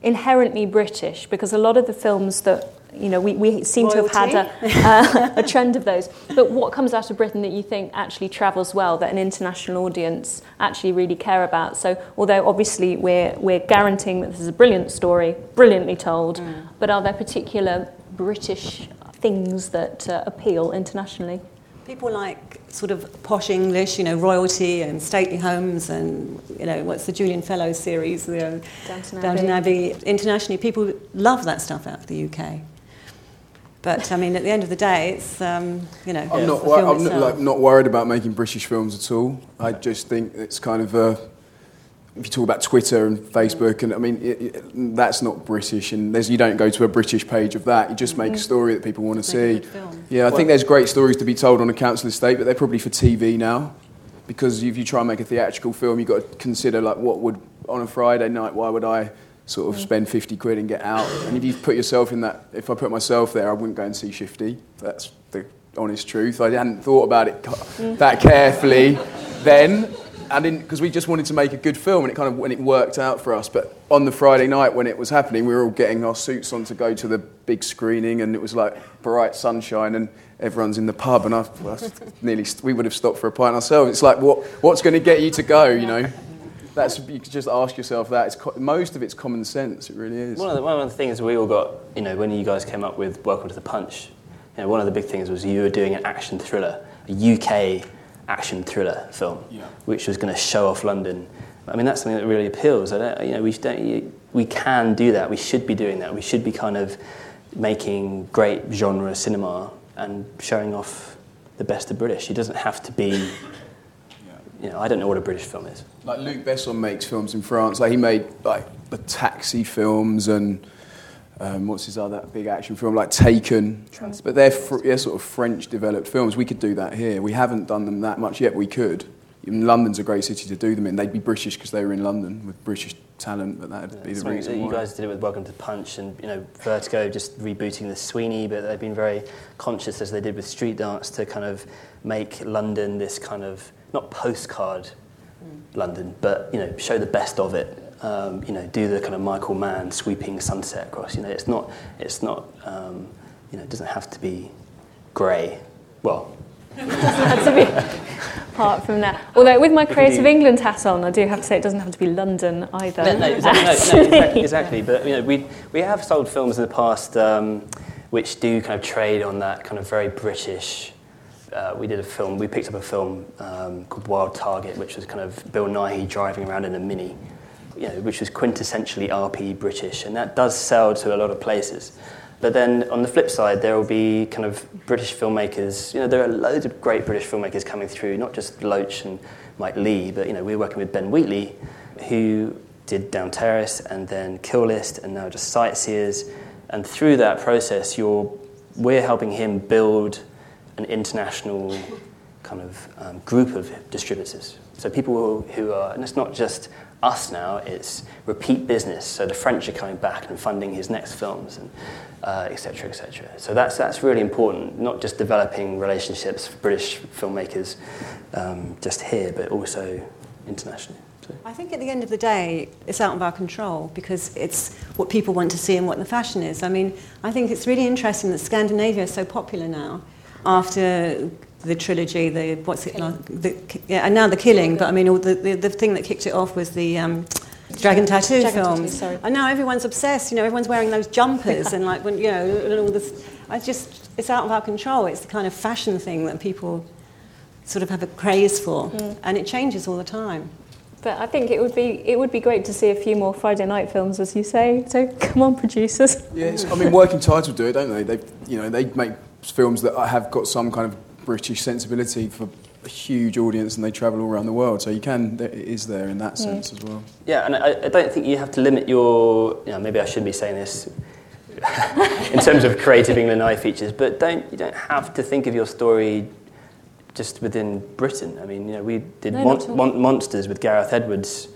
inherently British? Because a lot of the films that you know, we, we seem Royalty. to have had a, *laughs* uh, a trend of those. But what comes out of Britain that you think actually travels well, that an international audience actually really care about? So, although obviously we're, we're guaranteeing that this is a brilliant story, brilliantly told, mm. but are there particular British things that uh, appeal internationally? People like sort of posh English, you know, royalty and stately homes and, you know, what's the Julian Fellowes series, the uh, Downton, Downton Abbey. Internationally, people love that stuff out of the UK. But I mean, at the end of the day, it's um, you know. I'm, not, wor- I'm not, like, not worried about making British films at all. I just think it's kind of a if you talk about Twitter and Facebook, and I mean, it, it, that's not British, and you don't go to a British page of that. You just make mm-hmm. a story that people want to see. Yeah, I think there's great stories to be told on a council estate, but they're probably for TV now. Because if you try and make a theatrical film, you've got to consider like what would on a Friday night, why would I sort of mm. spend 50 quid and get out? And if you put yourself in that, if I put myself there, I wouldn't go and see Shifty. That's the honest truth. I hadn't thought about it mm. that carefully then. I didn't because we just wanted to make a good film, and it kind of when it worked out for us. But on the Friday night when it was happening, we were all getting our suits on to go to the big screening, and it was like bright sunshine, and everyone's in the pub, and I, I *laughs* nearly we would have stopped for a pint ourselves. It's like what what's going to get you to go, you know? That's you could just ask yourself that. It's most of it's common sense. It really is. One of the, one of the things we all got, you know, when you guys came up with Welcome to the Punch, you know, one of the big things was you were doing an action thriller, a UK action thriller film, yeah. which was going to show off London. I mean, that's something that really appeals. I don't, you know, we, don't, we can do that. We should be doing that. We should be kind of making great genre cinema and showing off the best of British. It doesn't have to be. You know, I don't know what a British film is. Like Luc Besson makes films in France. Like he made like the Taxi films and um, what's his other big action film like Taken, but they're, fr- they're sort of French developed films. We could do that here. We haven't done them that much yet. We could. Even London's a great city to do them in. They'd be British because they were in London with British talent, but that'd yeah, be the reason. You why. guys did it with Welcome to Punch and you know Vertigo just rebooting the Sweeney, but they've been very conscious as they did with StreetDance to kind of make London this kind of not postcard. London, but you know show the best of it um, you know, do the kind of Michael Mann sweeping sunset across. You know, it's not, it's not, um, you know, it doesn't have to be grey. Well, it doesn't have to be apart from that. Although with my Creative England hat on, I do have to say it doesn't have to be London either. No, no, *laughs* exactly, no, no, exactly, exactly. But you know, we we have sold films in the past um, which do kind of trade on that kind of very British. Uh, we did a film. We picked up a film um, called Wild Target, which was kind of Bill Nighy driving around in a mini you know, which was quintessentially RP British, and that does sell to a lot of places. But then on the flip side, there will be kind of British filmmakers. You know, there are loads of great British filmmakers coming through, not just Loach and Mike Leigh, but you know, we're working with Ben Wheatley, who did Down Terrace and then Kill List and now just Sightseers. And through that process, you're, we're helping him build an international kind of um, group of distributors. So people who, are, and it's not just us now, it's repeat business. So the French are coming back and funding his next films, and uh, et cetera, et. So that's, that's really important, not just developing relationships for British filmmakers um, just here, but also internationally. I think at the end of the day, it's out of our control because it's what people want to see and what the fashion is. I mean, I think it's really interesting that Scandinavia is so popular now after the trilogy, the what's it like? The, yeah, and now the killing. But I mean, all the, the, the thing that kicked it off was the um, Dragon Tattoo Dragon films. Tattoo, sorry. And now everyone's obsessed. You know, everyone's wearing those jumpers and like when you know, and all this. I just, it's out of our control. It's the kind of fashion thing that people sort of have a craze for, Mm. and it changes all the time. But I think it would be it would be great to see a few more Friday night films, as you say. So come on, producers. Yeah, I mean, Working Title do it, don't they? They, you know, they make films that have got some kind of British sensibility for a huge audience, and they travel all around the world. So you can, there- it is there in that sense as well. Yeah, and I, I don't think you have to limit your. You know, maybe I shouldn't be saying this *laughs* in terms of Creative England iFeatures, but don't you don't have to think of your story just within Britain. I mean, you know, we did No, Mon- not at all. Mon- Monsters with Gareth Edwards,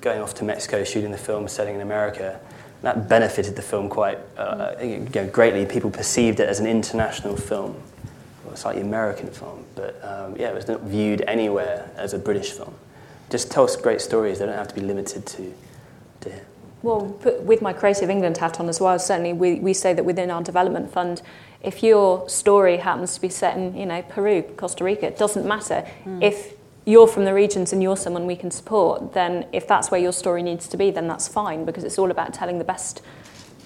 going off to Mexico, shooting the film, setting in America. That benefited the film quite uh, you know, greatly. People perceived it as an international film, or a slightly American film, but um, yeah, it was not viewed anywhere as a British film. Just tell us great stories. They don't have to be limited to, to here. Well, put, with my Creative England hat on as well, certainly we, we say that within our development fund, if your story happens to be set in, you know, Peru, Costa Rica, it doesn't matter. If you're from the regions and you're someone we can support, then if that's where your story needs to be, then that's fine because it's all about telling the best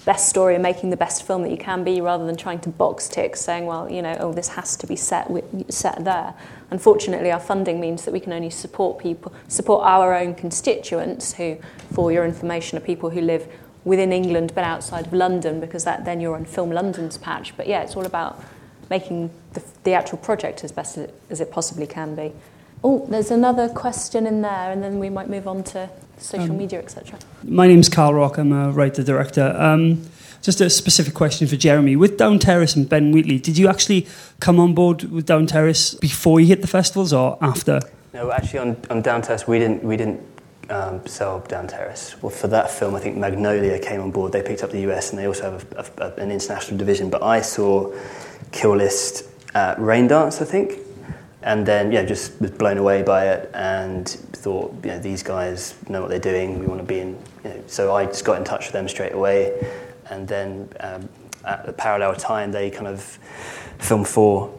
best story and making the best film that you can be rather than trying to box tick saying well you know oh this has to be set set there. Unfortunately our funding means that we can only support people support our own constituents who for your information are people who live within England but outside of London because that then you're on Film London's patch. But yeah it's all about making the, the actual project as best as it, as it possibly can be oh there's another question in there and then we might move on to social Um, media etc My name's Carl Rock. I'm a writer director. Um, just a specific question for Jeremy. With Down Terrace and Ben Wheatley, did you actually come on board with Down Terrace before you hit the festivals or after? No, actually, on, on Down Terrace, we didn't, we didn't um, sell Down Terrace. Well, for that film, I think Magnolia came on board. They picked up the US, and they also have a, a, an international division. But I saw Kill List at Raindance, I think, and then yeah, just was blown away by it, and thought, you know, these guys know what they're doing. We want to be in. You know, so I just got in touch with them straight away, and then um, at the parallel time, they kind of Film4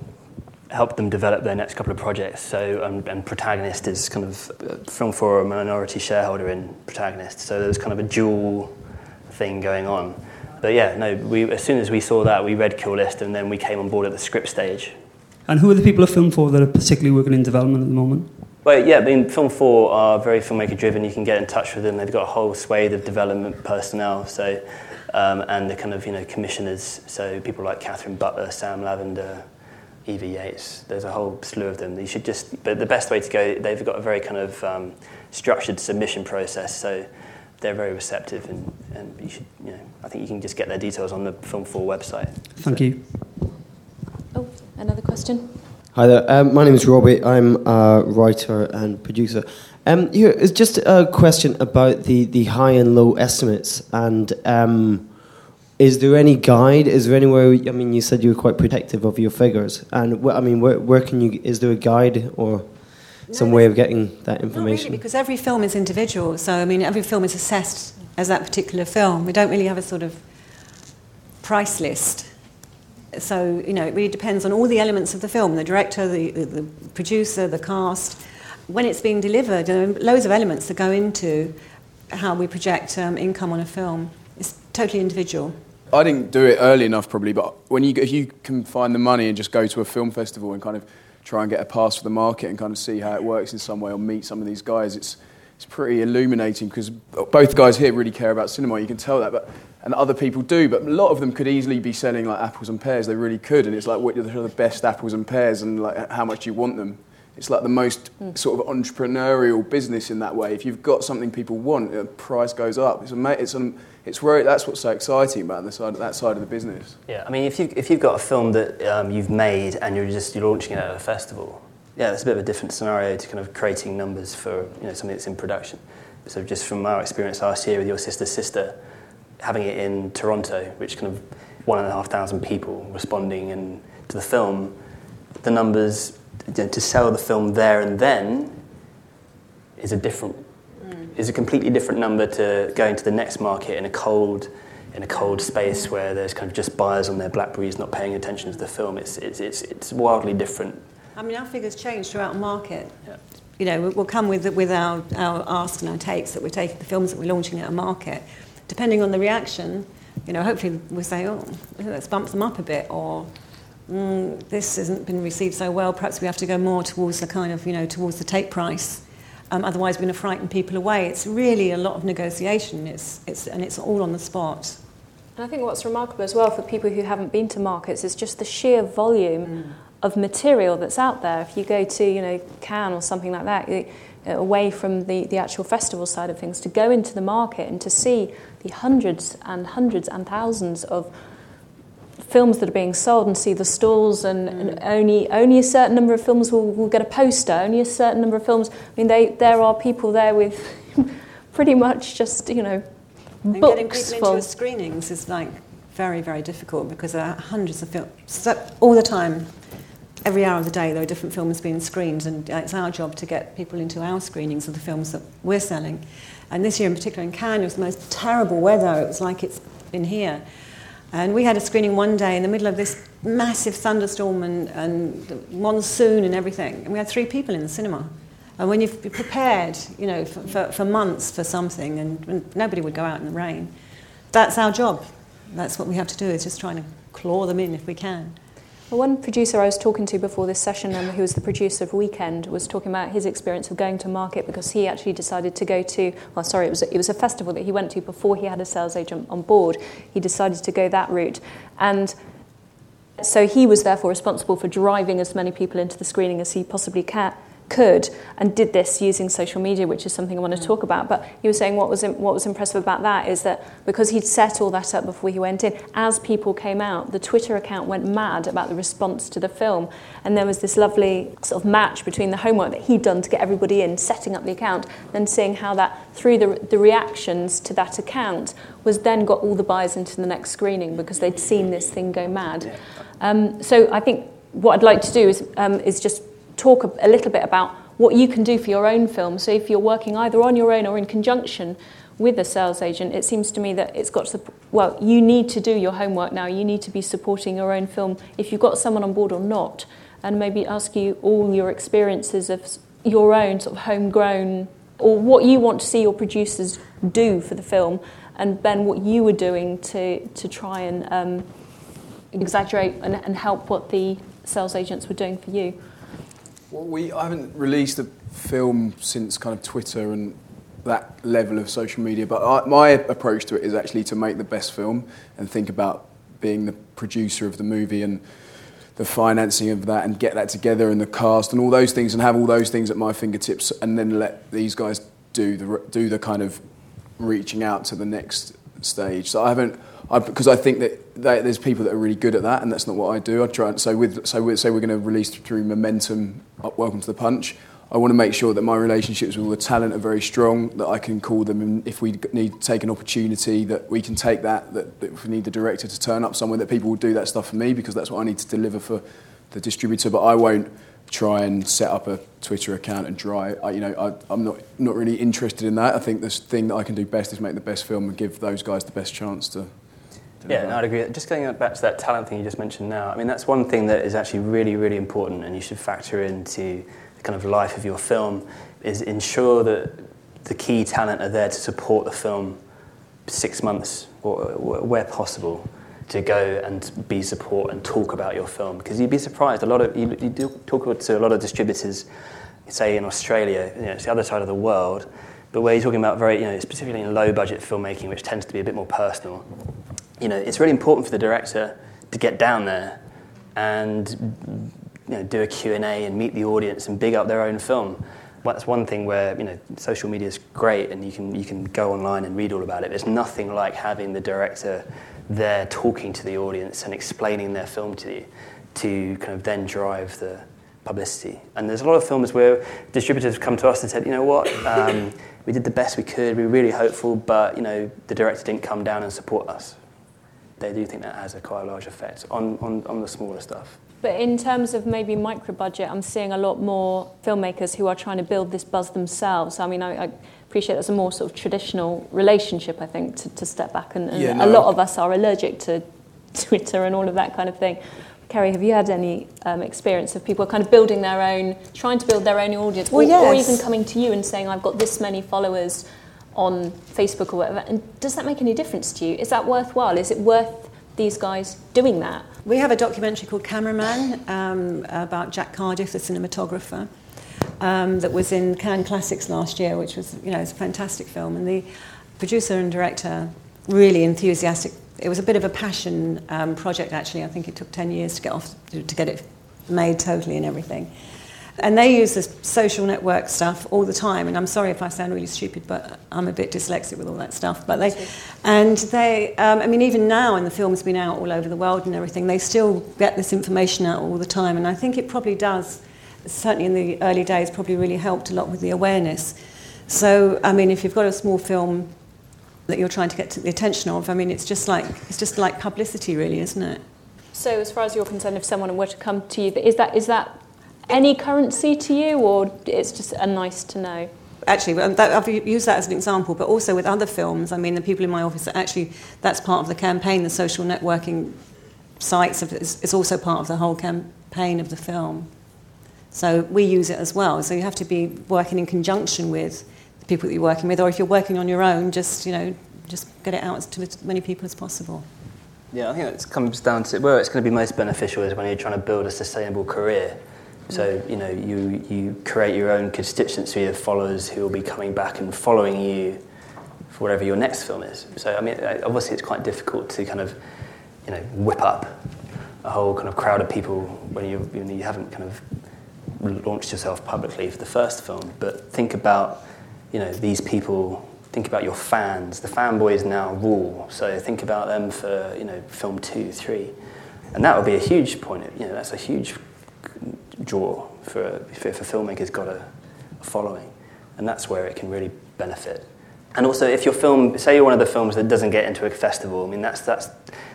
helped them develop their next couple of projects. So, um, and Protagonist is kind of uh, Film for a minority shareholder in Protagonist. So there was kind of a dual thing going on. But yeah, no, we, as soon as we saw that, we read Kill List and then we came on board at the script stage. And who are the people at Film 4 that are particularly working in development at the moment? Well, yeah, I mean, Film 4 are very filmmaker driven. You can get in touch with them. They've got a whole swathe of development personnel. So, um, and the kind of, you know, commissioners. So people like Catherine Butler, Sam Lavender, Eva Yates. There's a whole slew of them. You should just, but the best way to go, they've got a very kind of um, structured submission process. So they're very receptive and, and you should, you know, I think you can just get their details on the Film 4 website. Thank you. Another question? Hi there. Um, my name is Robbie. I'm a writer and producer. Um, here is just a question about the, the high and low estimates. And um, is there any guide? Is there anywhere? I mean, you said you were quite protective of your figures. And wh- I mean, where, where can you? Is there a guide or some way of getting that information? really, because every film is individual. So, I mean, every film is assessed as that particular film. We don't really have a sort of price list. So, you know, it really depends on all the elements of the film the director, the, the, producer, the cast. When it's being delivered, there are loads of elements that go into how we project um, income on a film. It's totally individual. I didn't do it early enough, probably, but when you if you can find the money and just go to a film festival and kind of try and get a pass for the market and kind of see how it works in some way or meet some of these guys, it's it's pretty illuminating because both guys here really care about cinema. You can tell that, but and other people do. But a lot of them could easily be selling like apples and pears. They really could, and it's like what are the best apples and pears, and like how much you want them. It's like the most sort of entrepreneurial business in that way. If you've got something people want, the price goes up. It's ama- it's um, it's where that's what's so exciting about the side that side of the business. Yeah, I mean, if you if you've got a film that um, you've made and you're just you're launching it at a festival, yeah, that's a bit of a different scenario to kind of creating numbers for you know something that's in production. So just from our experience last year with Your Sister's Sister, having it in Toronto, which kind of one and a half thousand people responding and to the film, the numbers you know, to sell the film there and then is a different mm. is a completely different number to going to the next market in a cold in a cold space where there's kind of just buyers on their Blackberries not paying attention to the film. It's it's it's, it's wildly different. I mean, our figures change throughout the market. You know, we'll- we'll come with, with our, our asks and our takes that we're taking, the films that we're launching at a market. Depending on the reaction, you know, hopefully we'll say, oh, let's bump them up a bit, or mm, this hasn't been received so well, perhaps we have to go more towards the kind of, you know, towards the take price. Um, otherwise, we're going to frighten people away. It's really a lot of negotiation, it's, it's, and it's all on the spot. And I think what's remarkable as well for people who haven't been to markets is just the sheer volume of material that's out there. If you go to, you know, Cannes or something like that, away from the, the actual festival side of things, to go into the market and to see the hundreds and hundreds and thousands of films that are being sold and see the stalls and, mm. and only only a certain number of films will, will get a poster only a certain number of films. I mean they there are people there with *laughs* pretty much just you know And getting books people full. into screenings is like very, very difficult because there are hundreds of films all the time. Every hour of the day, there are different films being screened, and uh, it's our job to get people into our screenings of the films that we're selling. And this year, in particular, in Cannes, it was the most terrible weather. It was like it's been here. And we had a screening one day in the middle of this massive thunderstorm and, and monsoon and everything. And we had three people in the cinema. And when you've prepared, you know, for, for, for months for something, and, and nobody would go out in the rain, that's our job. That's what we have to do, is just trying to claw them in if we can. One producer I was talking to before this session, um, who was the producer of Weekend, was talking about his experience of going to market because he actually decided to go to, well, sorry, it was, a, it was a festival that he went to before he had a sales agent on board. He decided to go that route. And so he was therefore responsible for driving as many people into the screening as he possibly ca- could and did this using social media, which is something I want to talk about. But he was saying what was, what was impressive about that is that because he'd set all that up before he went in, as people came out, the Twitter account went mad about the response to the film. And there was this lovely sort of match between the homework that he'd done to get everybody in, setting up the account, and seeing how that, through the, the reactions to that account, was then got all the buyers into the next screening because they'd seen this thing go mad. Um, so I think what I'd like to do is, um, is just talk a, a little bit about what you can do for your own film. So if you're working either on your own or in conjunction with a sales agent, it seems to me that it's got to, well, you need to do your homework now. You need to be supporting your own film if you've got someone on board or not, and maybe ask you all your experiences of your own sort of homegrown or what you want to see your producers do for the film, and then what you were doing to, to try and um, exaggerate and, and help what the sales agents were doing for you. Well, we I haven't released a film since kind of Twitter and that level of social media, but I, my approach to it is actually to make the best film and think about being the producer of the movie and the financing of that and get that together and the cast and all those things and have all those things at my fingertips and then let these guys do the do the kind of reaching out to the next stage. So I haven't because I think that, that there's people that are really good at that, and that's not what I do. I try and so with so with, say we're going to release through Momentum, uh, Welcome to the Punch. I want to make sure that my relationships with the talent are very strong. That I can call them, and if we need to take an opportunity, that we can take that. That, that if we need the director to turn up somewhere, that people will do that stuff for me because that's what I need to deliver for the distributor. But I won't try and set up a Twitter account and try. I, you know, I, I'm not not really interested in that. I think the thing that I can do best is make the best film and give those guys the best chance to. Yeah, no, I'd agree. Just going back to that talent thing you just mentioned now, I mean, that's one thing that is actually really, really important and you should factor into the kind of life of your film is ensure that the key talent are there to support the film six months or where possible to go and be support and talk about your film because you'd be surprised a lot of you, you do talk to a lot of distributors say in Australia you know, it's the other side of the world But where you're talking about very, you know, specifically in low budget filmmaking, which tends to be a bit more personal, you know, it's really important for the director to get down there and you know, do a Q&A and meet the audience and big up their own film. Well, that's one thing where you know social media is great and you can you can go online and read all about it. There's nothing like having the director there talking to the audience and explaining their film to you to kind of then drive the publicity. And there's a lot of films where distributors have come to us and said, you know what, um, we did the best we could, we were really hopeful, but you know the director didn't come down and support us. They do think that has a quite a large effect on, on, on the smaller stuff. But in terms of maybe micro budget, I'm seeing a lot more filmmakers who are trying to build this buzz themselves. I mean, I, I appreciate that's a more sort of traditional relationship, I think, to, to step back. And, and Yeah, a lot of us are allergic to *laughs* Twitter and all of that kind of thing. Carey, have you had any um, experience of people kind of building their own, trying to build their own audience, Well, or, or even coming to you and saying, I've got this many followers on Facebook or whatever? And does that make any difference to you? Is that worthwhile? Is it worth these guys doing that? We have a documentary called Cameraman um, about Jack Cardiff, the cinematographer, um, that was in Cannes Classics last year, which was, you know, it's a fantastic film. And the producer and director really enthusiastic. It was a bit of a passion um, project, actually. I think it took 10 years to get off to get it made totally and everything. And they use this social network stuff all the time. And I'm sorry if I sound really stupid, but I'm a bit dyslexic with all that stuff. But they, and they, um, I mean, even now, and the film's been out all over the world and everything, they still get this information out all the time. And I think it probably does, certainly in the early days, probably really helped a lot with the awareness. So, I mean, if you've got a small film that you're trying to get to the attention of, I mean, it's just like it's just like publicity, really, isn't it? So, as far as you're concerned, if someone were to come to you, is that is that any currency to you, or it's just a nice to know? actually, that, I've used that as an example, but also with other films. I mean, the people in my office actually that's part of the campaign. The social networking sites of, is, is also part of the whole campaign of the film. So we use it as well. So you have to be working in conjunction with the people that you're working with, or if you're working on your own, just you know, just get it out to as many people as possible. Yeah, I think it comes down to where it's going to be most beneficial is when you're trying to build a sustainable career. So you know, you you create your own constituency of followers who will be coming back and following you for whatever your next film is. So I mean, obviously, it's quite difficult to kind of you know whip up a whole kind of crowd of people when you when you haven't kind of launched yourself publicly for the first film. But think about you know these people. Think about your fans. The fanboys now rule. So think about them for you know film two, three, and that would be a huge point. You know, that's a huge draw for if, if a filmmaker's got a, a following, and that's where it can really benefit. And also, if your film, say you're one of the films that doesn't get into a festival, I mean, that's that's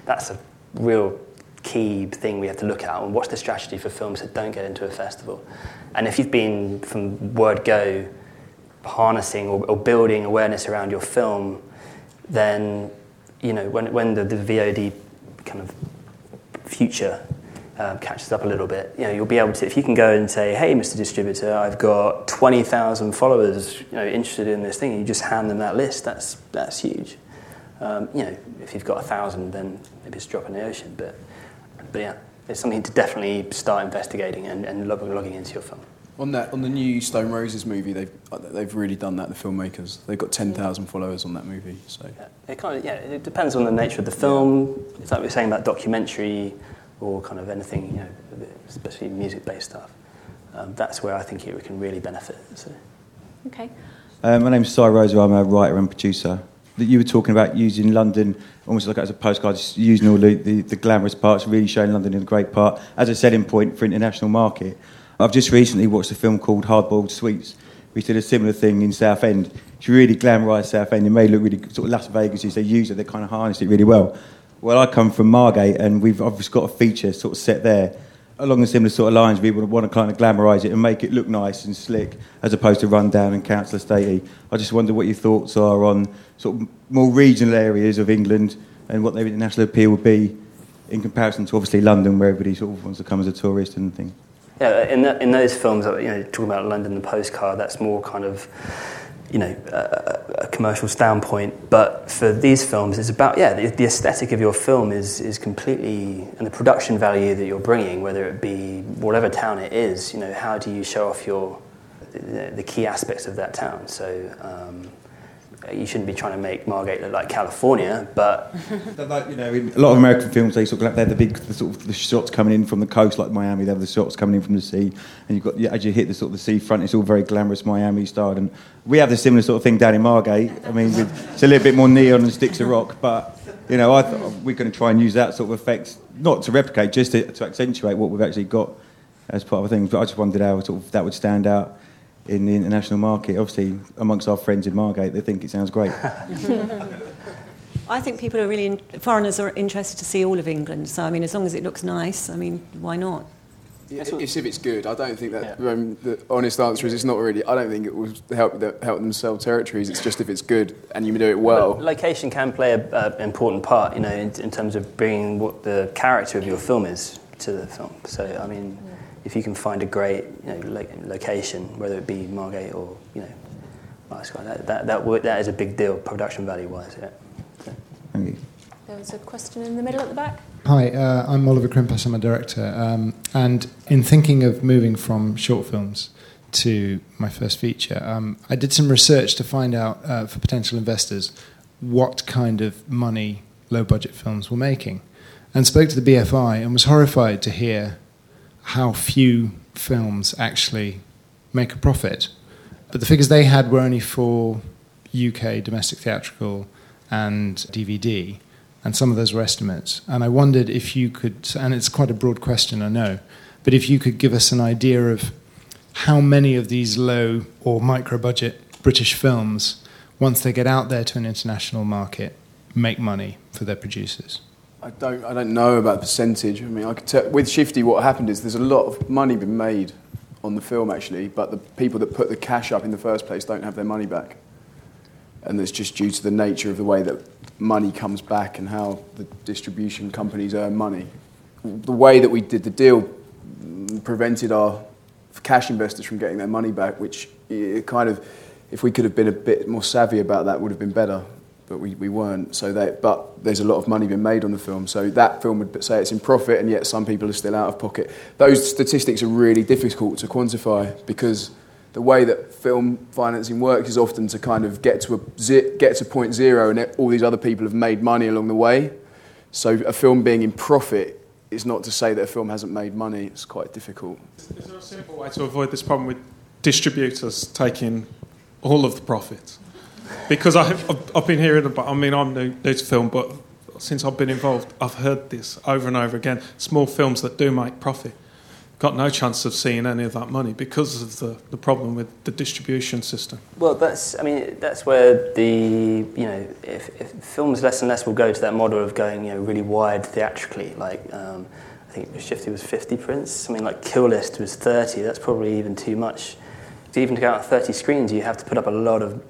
that's a real key thing we have to look at. And what's the strategy for films that don't get into a festival? And if you've been from word go harnessing or, or building awareness around your film, then you know when when the, the VOD kind of future um, catches up a little bit, you know, you'll be able to, if you can go and say, hey, Mr. Distributor, I've got 20,000 followers, you know, interested in this thing, and you just hand them that list, that's, that's huge. Um, you know, if you've got a thousand, then maybe it's a drop in the ocean, but, but yeah, it's something to definitely start investigating and, and log- logging into your film. On that, on the new Stone Roses movie, they've they've really done that. The filmmakers, they've got ten thousand followers on that movie. So Yeah, it kind of, yeah, it depends on the nature of the film. It's like we we're saying about documentary or kind of anything, you know, especially music-based stuff. Um, that's where I think it can really benefit. So. Okay. Uh, my name's Cy Rosa. I'm a writer and producer. That you were talking about using London almost like as a postcard, just using all the, the, the glamorous parts, really showing London in a great part as a selling point for international market. I've just recently watched a film called Hard Boiled Sweets. We did a similar thing in Southend. It's really glamorised Southend. It made it look really sort of Las Vegas. They use it. They kind of harness it really well. Well, I come from Margate, and we've obviously got a feature sort of set there along the similar sort of lines. We want to kind of glamorise it and make it look nice and slick, as opposed to run down and council estatey. I just wonder what your thoughts are on sort of more regional areas of England and what their international appeal would be in comparison to obviously London, where everybody sort of wants to come as a tourist and things. Yeah, in, in those films, you know, talking about London, the postcard, that's more kind of, you know, a, a commercial standpoint. But for these films, it's about, yeah, the, the aesthetic of your film is, is completely, and the production value that you're bringing, whether it be whatever town it is, you know, how do you show off your, the, the key aspects of that town. So um, Uh, you shouldn't be trying to make Margate look like California, but *laughs* like, you know, a lot of American films, they sort of they're the big the sort of the shots coming in from the coast, like Miami. They have the shots coming in from the sea, and you've got as you hit the sort of the seafront, it's all very glamorous Miami style. And we have the similar sort of thing down in Margate. I mean, it's a little bit more neon and sticks of rock, but you know, I thought we're going to try and use that sort of effect, not to replicate, just to, to accentuate what we've actually got as part of things. But I just wondered how sort of that would stand out in the international market. Obviously, amongst our friends in Margate, they think it sounds great. *laughs* I think people are really, in, foreigners are interested to see all of England. So, I mean, as long as it looks nice, I mean, why not? It's if it's good. I don't think that um, the honest answer is it's not really. I don't think it will help the, help them sell territories. It's just if it's good and you do it well. But location can play an important part, you know, in, in, terms of bringing what the character of your film is to the film. So, I mean, if you can find a great you know, lo- location, whether it be Margate or you know, that that that, that is a big deal, production value wise. Yeah. So. Thank you. There was a question in the middle at the back. Hi, uh, I'm Oliver Krimpas. I'm a director, um, and in thinking of moving from short films to my first feature, um, I did some research to find out uh, for potential investors what kind of money low budget films were making, and spoke to the BFI and was horrified to hear how few films actually make a profit. But the figures they had were only for UK domestic theatrical and DVD, and some of those were estimates. And I wondered if you could, and it's quite a broad question, I know, but if you could give us an idea of how many of these low or micro budget British films, once they get out there to an international market, make money for their producers. I don't, I don't know about the percentage. I mean, I could tell, with Shifty, what happened is there's a lot of money been made on the film actually, but the people that put the cash up in the first place don't have their money back, and that's just due to the nature of the way that money comes back and how the distribution companies earn money. The way that we did the deal prevented our cash investors from getting their money back, which eh, kind of, if we could have been a bit more savvy about that, would have been better but we, we weren't. So they, but there's a lot of money being made on the film. So that film would say it's in profit, and yet some people are still out of pocket. Those statistics are really difficult to quantify because the way that film financing works is often to kind of get to a get to point zero, and all these other people have made money along the way. So a film being in profit is not to say that a film hasn't made money. It's quite difficult. Is there a simple way to avoid this problem with distributors taking all of the profit? Because I, have I've been hearing about. I mean, I'm new, new to film, but since I've been involved, I've heard this over and over again. Small films that do make profit got no chance of seeing any of that money because of the, the problem with the distribution system. Well, that's I mean that's where the you know if, if films less and less will go to that model of going you know really wide theatrically. Like um, I think Shifty was 50 prints. I mean, like Kill List was 30. That's probably even too much. Even to go out 30 screens, you have to put up a lot of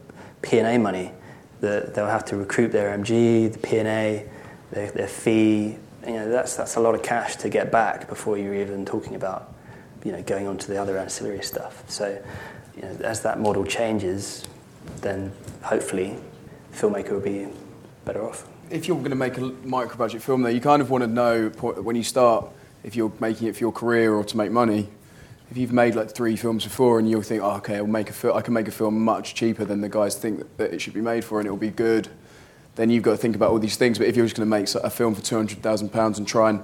P&A money. The, they'll have to recruit their MG, the P&A, their, their fee. You know, that's, that's a lot of cash to get back before you're even talking about you know, going on to the other ancillary stuff. So you know, as that model changes, then hopefully filmmaker will be better off. If you're going to make a micro budget film, though, you kind of want to know when you start if you're making it for your career or to make money if you've made like three films before and you'll think, oh, okay, I'll make a fil- I can make a film much cheaper than the guys think that, that it should be made for and it'll be good, then you've got to think about all these things. But if you're just going to make a film for £200,000 and try and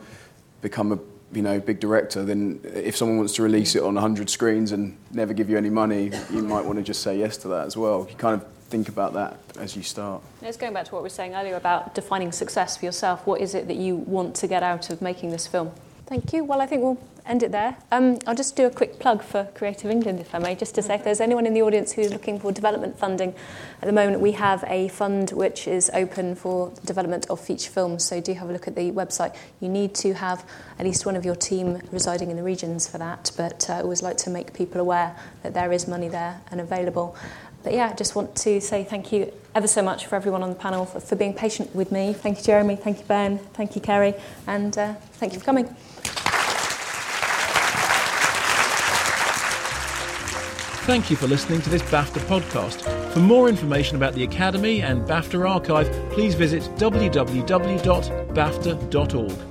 become a you know, big director, then if someone wants to release it on 100 screens and never give you any money, you might want to just say yes to that as well. You kind of think about that as you start. It's going back to what we were saying earlier about defining success for yourself. What is it that you want to get out of making this film? Thank you. Well, I think we'll end it there. Um, I'll just do a quick plug for Creative England, if I may, just to say if there's anyone in the audience who's looking for development funding, at the moment we have a fund which is open for development of feature films, so do have a look at the website. You need to have at least one of your team residing in the regions for that, but uh, I always like to make people aware that there is money there and available. But yeah, I just want to say thank you ever so much for everyone on the panel for, for being patient with me. Thank you, Jeremy. Thank you, Ben. Thank you, Carey. And uh, thank you for coming. Thank you for listening to this BAFTA podcast. For more information about the Academy and BAFTA archive, please visit www.bafta.org.